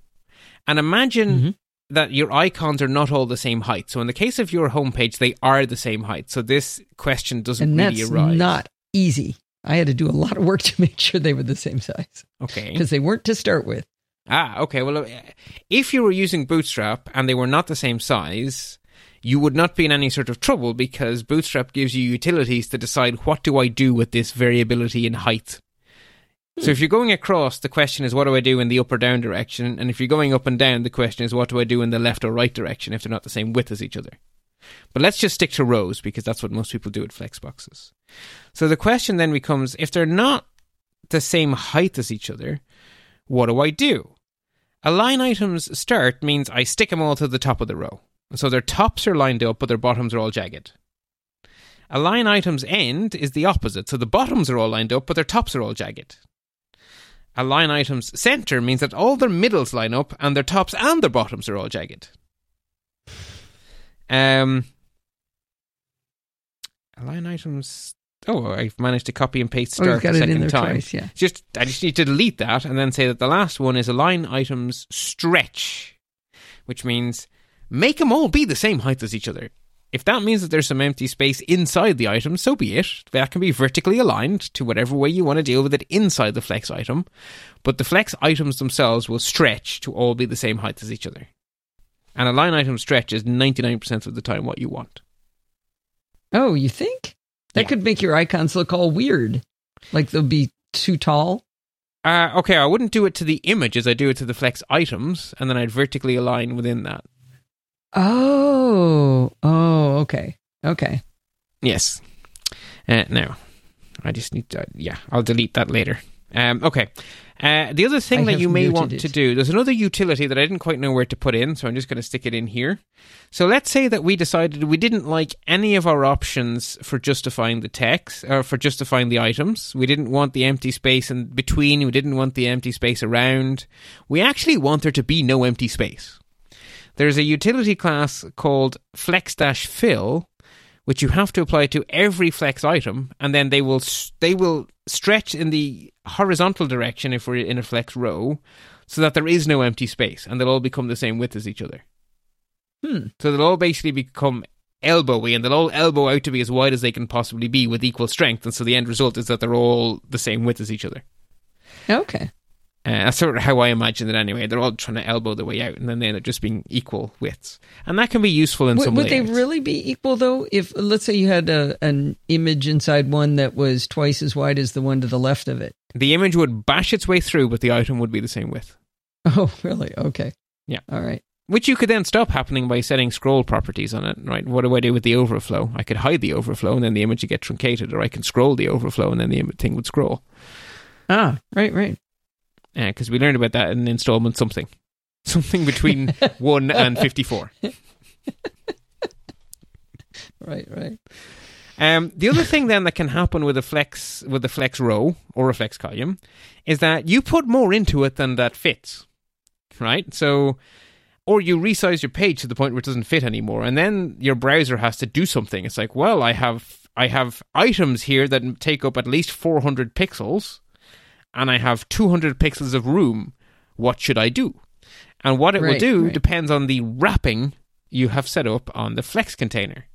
and imagine Mhm. that your icons are not all the same height. So in the case of your homepage, they are the same height. So this question doesn't And really that's arise. not easy. I had to do a lot of work to make sure they were the same size okay. because they weren't to start with. Ah, okay. Well, uh, if you were using Bootstrap and they were not the same size, you would not be in any sort of trouble because Bootstrap gives you utilities to decide what do I do with this variability in height. So if you're going across, the question is what do I do in the up or down direction, and if you're going up and down, the question is what do I do in the left or right direction if they're not the same width as each other. But let's just stick to rows because that's what most people do with flexboxes. So the question then becomes if they're not the same height as each other, what do I do? Align items start means I stick them all to the top of the row. So their tops are lined up, but their bottoms are all jagged. Align items end is the opposite. So the bottoms are all lined up, but their tops are all jagged. Align items center means that all their middles line up and their tops and their bottoms are all jagged. Um, align items. Oh, I've managed to copy and paste Oh, start you've got a it second in there time. twice. Yeah. Just I just need to delete that and then say that the last one is align items stretch, which means make them all be the same height as each other. If that means that there's some empty space inside the item, so be it. That can be vertically aligned to whatever way you want to deal with it inside the flex item. But the flex items themselves will stretch to all be the same height as each other. And align item stretch is 99% of the time what you want. Oh, you think that Yeah. could make your icons look all weird, like they'll be too tall? Uh, okay, I wouldn't do it to the image as I do it to the flex items, and then I'd vertically align within that. Oh, oh, okay, okay. Yes. Uh, now, I just need to. Yeah, I'll delete that later. Um, okay. Uh, the other thing I that you may want it. to do, there's another utility that I didn't quite know where to put in, so I'm just going to stick it in here. So let's say that we decided we didn't like any of our options for justifying the text or for justifying the items. We didn't want the empty space in between. We didn't want the empty space around. We actually want there to be no empty space. There's a utility class called flex-fill which you have to apply to every flex item, and then they will they will stretch in the horizontal direction if we're in a flex row, so that there is no empty space, and they'll all become the same width as each other. Hmm. So they'll all basically become elbowy, and they'll all elbow out to be as wide as they can possibly be with equal strength, and so the end result is that they're all the same width as each other. Okay. Uh, that's sort of how I imagine it anyway. They're all trying to elbow their way out, and then they end up just being equal widths, and that can be useful in Would, some would they really be equal though? If let's say you had a, an image inside one that was twice as wide as the one to the left of it. The image would bash its way through, but the item would be the same width. Oh, really? Okay. Yeah. All right. Which you could then stop happening by setting scroll properties on it, right? What do I do with the overflow? I could hide the overflow and then the image would get truncated, or I can scroll the overflow and then the thing would scroll. Ah, right, right. Yeah, because we learned about that in installment something. Something between 1 and 54. right, right. Um, the other thing then that can happen with a flex with a flex row or a flex column is that you put more into it than that fits, right? So, or you resize your page to the point where it doesn't fit anymore, and then your browser has to do something. It's like, well, I have I have items here that take up at least 400 pixels, and I have 200 pixels of room. What should I do? And what it right, will do right. depends on the wrapping you have set up on the Flex container.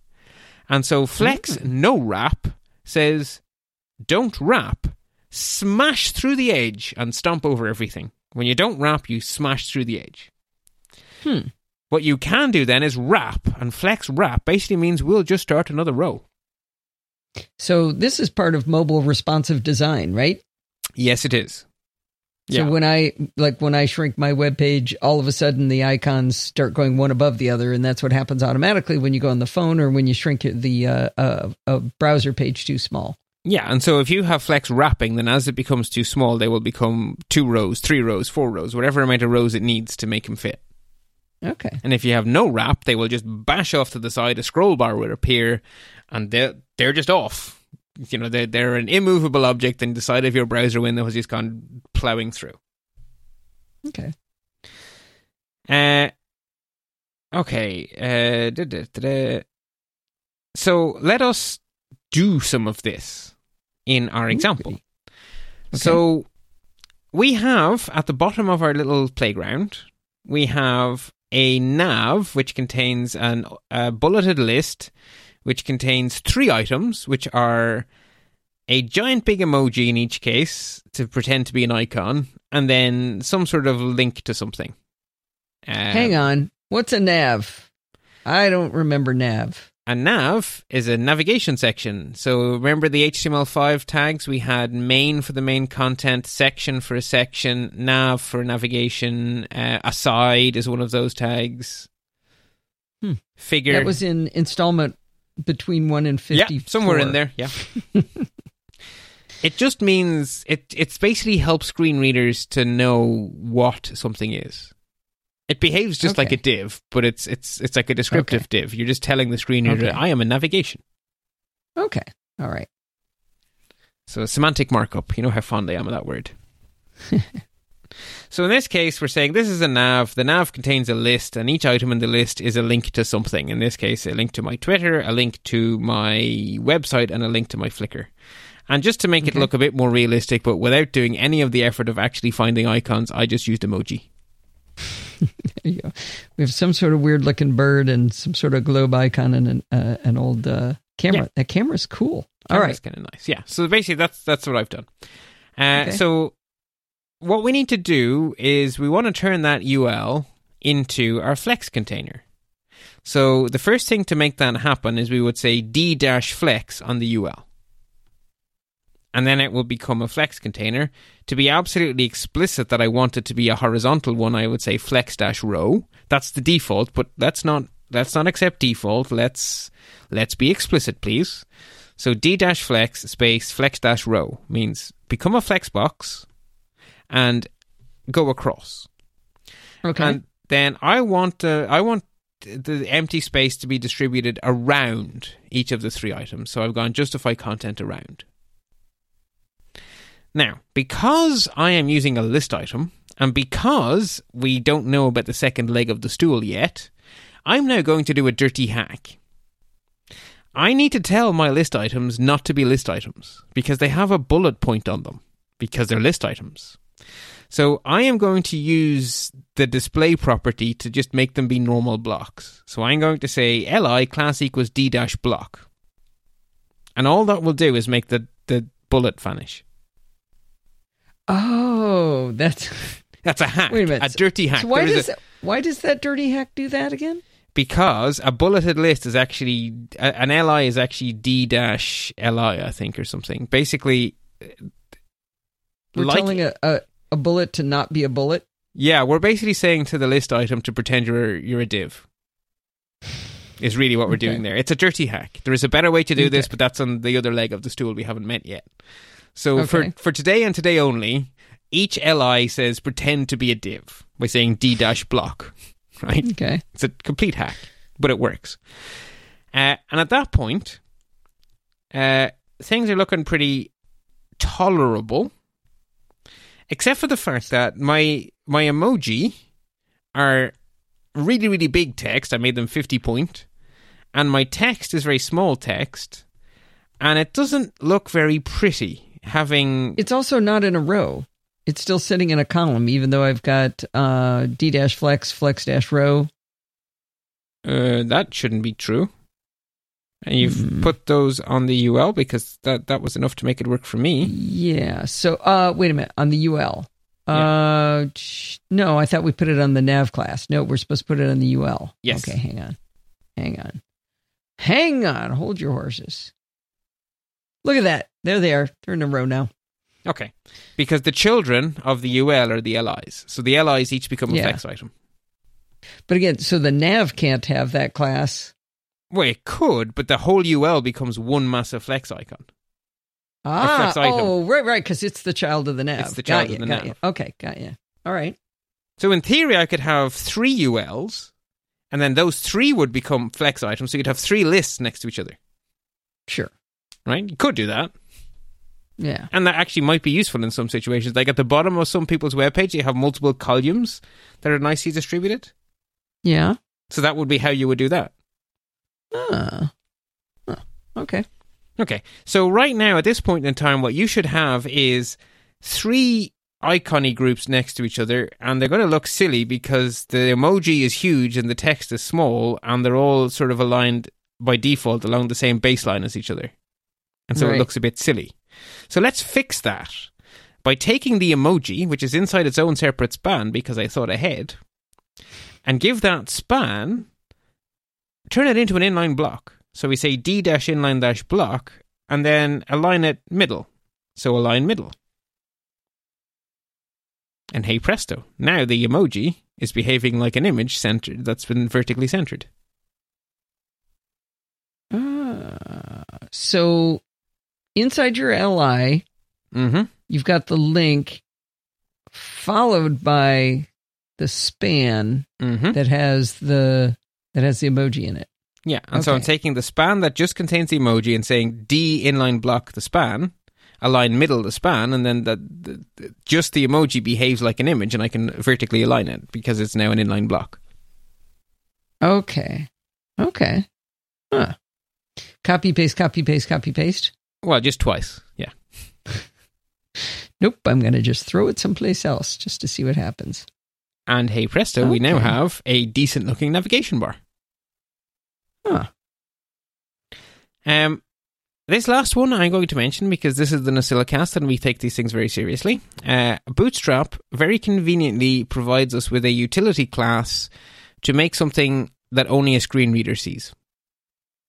And so Flex mm. no wrap says, don't wrap, smash through the edge and stomp over everything. When you don't wrap, you smash through the edge. Hmm. What you can do then is wrap, and Flex wrap basically means we'll just start another row. So this is part of mobile responsive design, right? Yes, it is. So yeah. when I like when I shrink my web page, all of a sudden the icons start going one above the other, and that's what happens automatically when you go on the phone or when you shrink the uh, uh, a browser page too small. Yeah, and so if you have flex wrapping, then as it becomes too small, they will become two rows, three rows, four rows, whatever amount of rows it needs to make them fit. Okay. And if you have no wrap, they will just bash off to the side. A scroll bar will appear, and they're they're just off you know, they're, they're an immovable object and the side of your browser window has just gone plowing through. Okay. Uh, okay. Uh, da, da, da, so let us do some of this in our example. Okay. So we have at the bottom of our little playground, we have a nav which contains an, a bulleted list which contains three items, which are a giant big emoji in each case to pretend to be an icon, and then some sort of link to something. Um, Hang on. What's a nav? I don't remember nav. A nav is a navigation section. So remember the HTML5 tags? We had main for the main content, section for a section, nav for navigation, uh, aside is one of those tags. Hmm. Figure. That was in installment between 1 and 50. Yeah, somewhere in there, yeah. it just means it it's basically helps screen readers to know what something is. It behaves just okay. like a div, but it's it's it's like a descriptive okay. div. You're just telling the screen reader, okay. "I am a navigation." Okay. All right. So semantic markup. You know how fond I am of that word. So in this case, we're saying this is a nav. The nav contains a list, and each item in the list is a link to something. In this case, a link to my Twitter, a link to my website, and a link to my Flickr. And just to make okay. it look a bit more realistic, but without doing any of the effort of actually finding icons, I just used emoji. There you go. We have some sort of weird looking bird and some sort of globe icon and an, uh, an old uh, camera. Yeah. That camera's cool. Camera's All right, kind of nice. Yeah. So basically, that's that's what I've done. Uh, okay. So what we need to do is we want to turn that UL into our Flex container. So the first thing to make that happen is we would say d-flex on the UL. And then it will become a flex container. To be absolutely explicit that I want it to be a horizontal one, I would say flex-row. That's the default, but let's not let's not accept default. Let's let's be explicit, please. So d-flex space flex-row means become a flex box and go across. Okay. And then I want uh, I want the empty space to be distributed around each of the three items. So I've gone justify content around. Now, because I am using a list item, and because we don't know about the second leg of the stool yet, I'm now going to do a dirty hack. I need to tell my list items not to be list items because they have a bullet point on them because they're list items. So I am going to use the display property to just make them be normal blocks. So I'm going to say li class equals d dash block. And all that will do is make the, the bullet vanish. Oh, that's that's a hack. Wait a minute, a dirty hack. So why does a, why does that dirty hack do that again? Because a bulleted list is actually an li is actually d dash li, I think, or something. Basically, uh, we're like, telling a, a, a bullet to not be a bullet. Yeah, we're basically saying to the list item to pretend you're you're a div. Is really what we're okay. doing there. It's a dirty hack. There is a better way to do okay. this, but that's on the other leg of the stool we haven't met yet. So okay. for for today and today only, each li says pretend to be a div by saying d dash block. Right? Okay. It's a complete hack, but it works. Uh, and at that point, uh, things are looking pretty tolerable, except for the fact that my my emoji are really really big text. I made them fifty point, and my text is very small text, and it doesn't look very pretty. Having it's also not in a row. It's still sitting in a column, even though I've got uh, d dash flex flex dash row. Uh, that shouldn't be true. And you've mm. put those on the UL because that that was enough to make it work for me. Yeah. So, uh, wait a minute on the UL. Uh, no, I thought we put it on the nav class. No, we're supposed to put it on the UL. Yes. Okay, hang on, hang on, hang on. Hold your horses. Look at that. There they are. They're in a row now. Okay, because the children of the UL are the LIs, so the LIs each become a yeah. flex item. But again, so the nav can't have that class. Well, it could, but the whole UL becomes one massive flex icon. Ah, oh, right, right, because it's the child of the nav. It's the child got of you, the nav. You. Okay, got you. All right. So in theory, I could have three ULs, and then those three would become flex items. So you'd have three lists next to each other. Sure. Right? You could do that. Yeah. And that actually might be useful in some situations. Like at the bottom of some people's webpage, you have multiple columns that are nicely distributed. Yeah. So that would be how you would do that. Ah. Oh, okay. Okay. So right now, at this point in time, what you should have is three icony groups next to each other, and they're going to look silly because the emoji is huge and the text is small, and they're all sort of aligned by default along the same baseline as each other. And so right. it looks a bit silly. So let's fix that by taking the emoji, which is inside its own separate span because I thought ahead, and give that span turn it into an inline block. So we say d dash inline dash block and then align it middle. So align middle. And hey presto, now the emoji is behaving like an image centered that's been vertically centered. Uh, so inside your LI, mm-hmm. you've got the link followed by the span mm-hmm. that has the that has the emoji in it. Yeah, and okay. so I'm taking the span that just contains the emoji and saying D inline block the span, align middle the span, and then that the, the, just the emoji behaves like an image, and I can vertically align it because it's now an inline block. Okay, okay, huh. Copy paste, copy paste, copy paste. Well, just twice. Yeah. nope, I'm going to just throw it someplace else just to see what happens. And hey presto, okay. we now have a decent looking navigation bar. Huh. Um, this last one I'm going to mention because this is the NosillaCast and we take these things very seriously. Uh, Bootstrap very conveniently provides us with a utility class to make something that only a screen reader sees.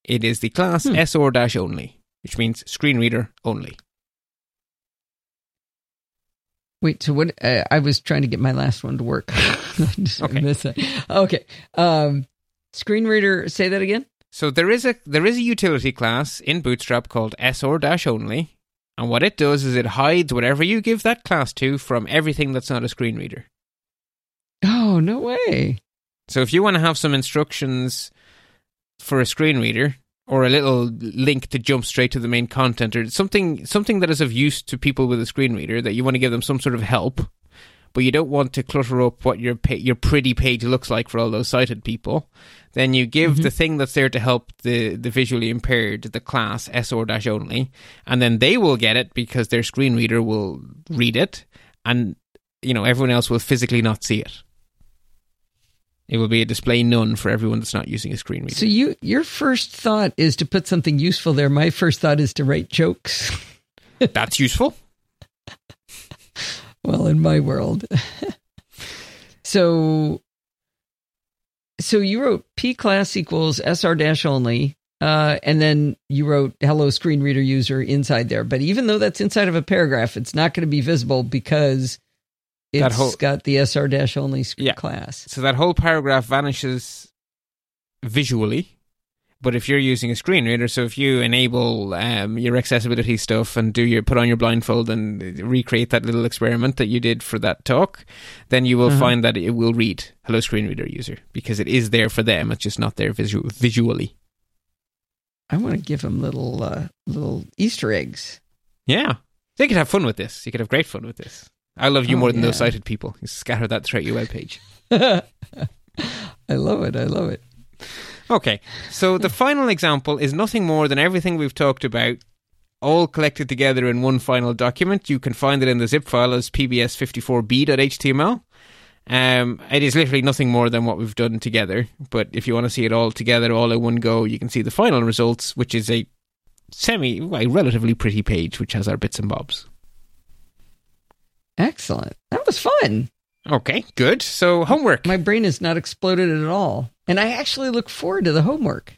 It is the class hmm. SR-only, which means screen reader only. Wait, so what? Uh, I was trying to get my last one to work. okay. okay. Um, screen reader. Say that again. So there is a there is a utility class in Bootstrap called SR-only, and what it does is it hides whatever you give that class to from everything that's not a screen reader. Oh no way! So if you want to have some instructions for a screen reader, or a little link to jump straight to the main content or something something that is of use to people with a screen reader that you want to give them some sort of help but you don't want to clutter up what your pa- your pretty page looks like for all those sighted people then you give mm-hmm. the thing that's there to help the the visually impaired the class SR-only and then they will get it because their screen reader will read it and you know everyone else will physically not see it it will be a display none for everyone that's not using a screen reader. So you your first thought is to put something useful there. My first thought is to write jokes. that's useful. well, in my world. so so you wrote p class equals sr dash only uh, and then you wrote hello screen reader user inside there but even though that's inside of a paragraph it's not going to be visible because It's whole, it's got the SR dash only yeah. class. So that whole paragraph vanishes visually. But if you're using a screen reader, so if you enable um, your accessibility stuff and do your put on your blindfold and recreate that little experiment that you did for that talk, then you will uh-huh. find that it will read "Hello, screen reader user" because it is there for them. It's just not there visu- visually. I want to give them little uh, little Easter eggs. Yeah, they could have fun with this. You could have great fun with this. I love you oh, more than yeah. those sighted people. You scatter that throughout your webpage. I love it. I love it. Okay, so the final example is nothing more than everything we've talked about, all collected together in one final document. You can find it in the zip file as pbs54b.html. Um, it is literally nothing more than what we've done together. But if you want to see it all together, all in one go, you can see the final results, which is a semi, well, relatively pretty page, which has our bits and bobs. Excellent. That was fun. Okay, good. So, homework. My brain has not exploded at all. And I actually look forward to the homework.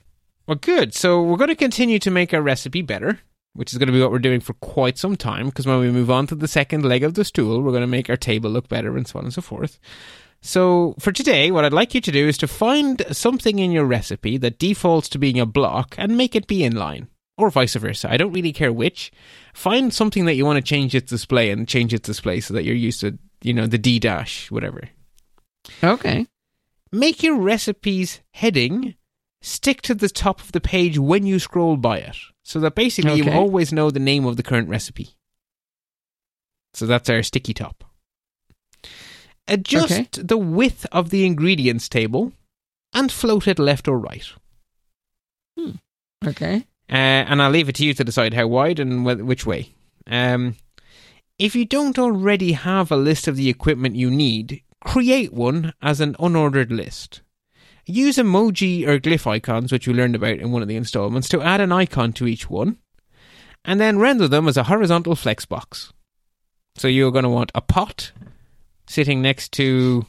Well, good. So, we're going to continue to make our recipe better, which is going to be what we're doing for quite some time. Because when we move on to the second leg of the stool, we're going to make our table look better and so on and so forth. So, for today, what I'd like you to do is to find something in your recipe that defaults to being a block and make it be inline or vice versa. I don't really care which. Find something that you want to change its display and change its display so that you're used to, you know, the D dash, whatever. Okay. Make your recipes heading stick to the top of the page when you scroll by it. So that basically okay. you always know the name of the current recipe. So that's our sticky top. Adjust okay. the width of the ingredients table and float it left or right. Hmm. Okay. Uh, and I'll leave it to you to decide how wide and wh- which way. Um, if you don't already have a list of the equipment you need, create one as an unordered list. Use emoji or glyph icons, which we learned about in one of the installments, to add an icon to each one, and then render them as a horizontal flex box. So you're going to want a pot sitting next to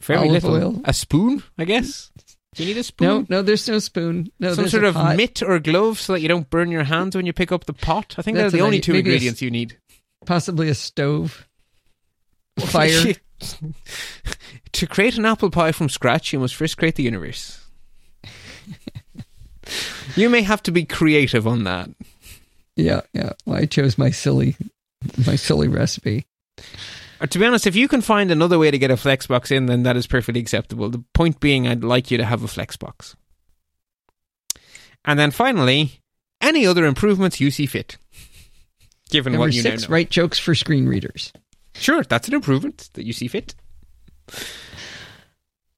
very Olive little oil. a spoon, I guess. Do you need a spoon? No, no, there's no spoon. No, Some sort of pot. mitt or glove so that you don't burn your hands when you pick up the pot. I think That's they're the only two ingredients you need. Possibly a stove. Fire. to create an apple pie from scratch, you must first create the universe. you may have to be creative on that. Yeah, yeah. Well, I chose my silly, my silly recipe. Uh, to be honest, if you can find another way to get a Flexbox in, then that is perfectly acceptable. The point being, I'd like you to have a Flexbox. And then finally, any other improvements you see fit, given Number what you six, now know. Write jokes for screen readers. Sure, that's an improvement that you see fit.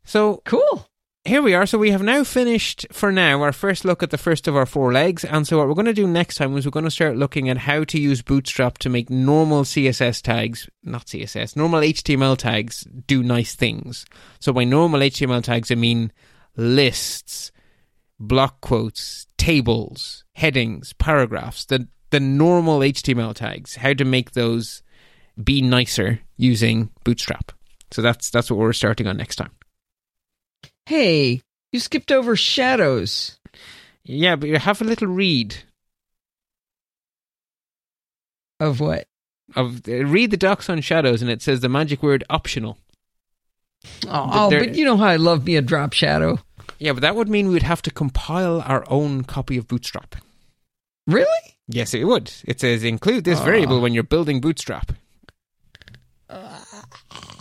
So cool here we are. So we have now finished for now our first look at the first of our four legs. And so what we're going to do next time is we're going to start looking at how to use Bootstrap to make normal CSS tags, not CSS, normal HTML tags do nice things. So by normal HTML tags, I mean lists, block quotes, tables, headings, paragraphs, the, the normal HTML tags, how to make those be nicer using Bootstrap. So that's that's what we're starting on next time. Hey, you skipped over shadows. Yeah, but you have a little read. Of what? Of uh, read the docs on shadows, and it says the magic word optional. Oh, oh but you know how I love me a drop shadow. Yeah, but that would mean we would have to compile our own copy of Bootstrap. Really? Yes, it would. It says include this uh. variable when you're building Bootstrap.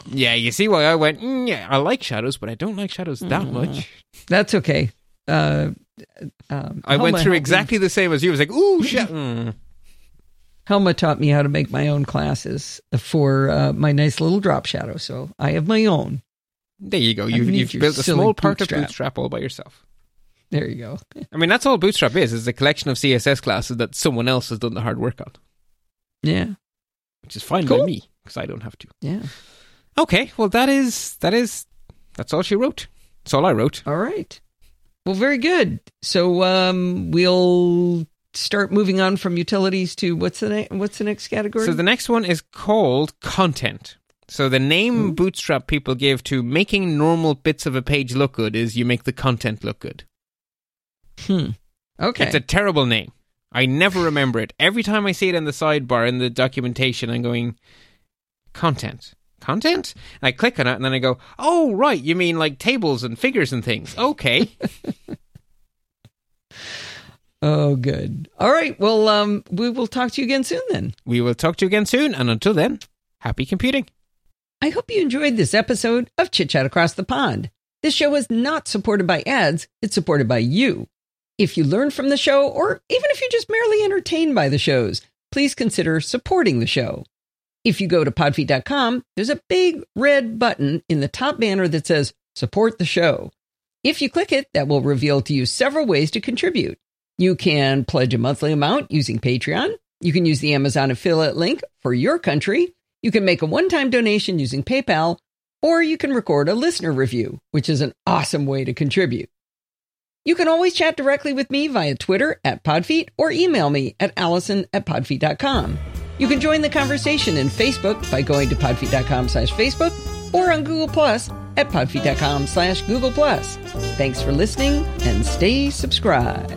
Yeah, you see why I went, mm, yeah, I like shadows, but I don't like shadows that mm. much. That's okay. Uh, um, I went through exactly me. the same as you. I was like, ooh, shit. Mm. Helma taught me how to make my own classes for uh, my nice little drop shadow. So I have my own. There you go. You've, you've built a small part bootstrap. of Bootstrap all by yourself. There you go. I mean, that's all Bootstrap is, is a collection of CSS classes that someone else has done the hard work on. Yeah. Which is fine cool. by me, because I don't have to. Yeah. Okay, well that is that is that's all she wrote. That's all I wrote. All right. Well, very good. So um, we'll start moving on from utilities to what's the ne- what's the next category? So the next one is called content. So the name Bootstrap people give to making normal bits of a page look good is you make the content look good. Hmm. Okay. It's a terrible name. I never remember it. Every time I see it in the sidebar in the documentation, I'm going, content. Content? And I click on it and then I go, oh, right, you mean like tables and figures and things. Okay. oh, good. All right. Well, um, we will talk to you again soon then. We will talk to you again soon. And until then, happy computing. I hope you enjoyed this episode of Chit Chat Across the Pond. This show is not supported by ads, it's supported by you. If you learn from the show, or even if you're just merely entertained by the shows, please consider supporting the show. If you go to podfeet.com, there's a big red button in the top banner that says Support the Show. If you click it, that will reveal to you several ways to contribute. You can pledge a monthly amount using Patreon. You can use the Amazon affiliate link for your country. You can make a one time donation using PayPal, or you can record a listener review, which is an awesome way to contribute. You can always chat directly with me via Twitter at Podfeet or email me at allison at podfeet.com. You can join the conversation in Facebook by going to podfeet.com slash Facebook or on Google Plus at podfeet.com slash Google Plus. Thanks for listening and stay subscribed.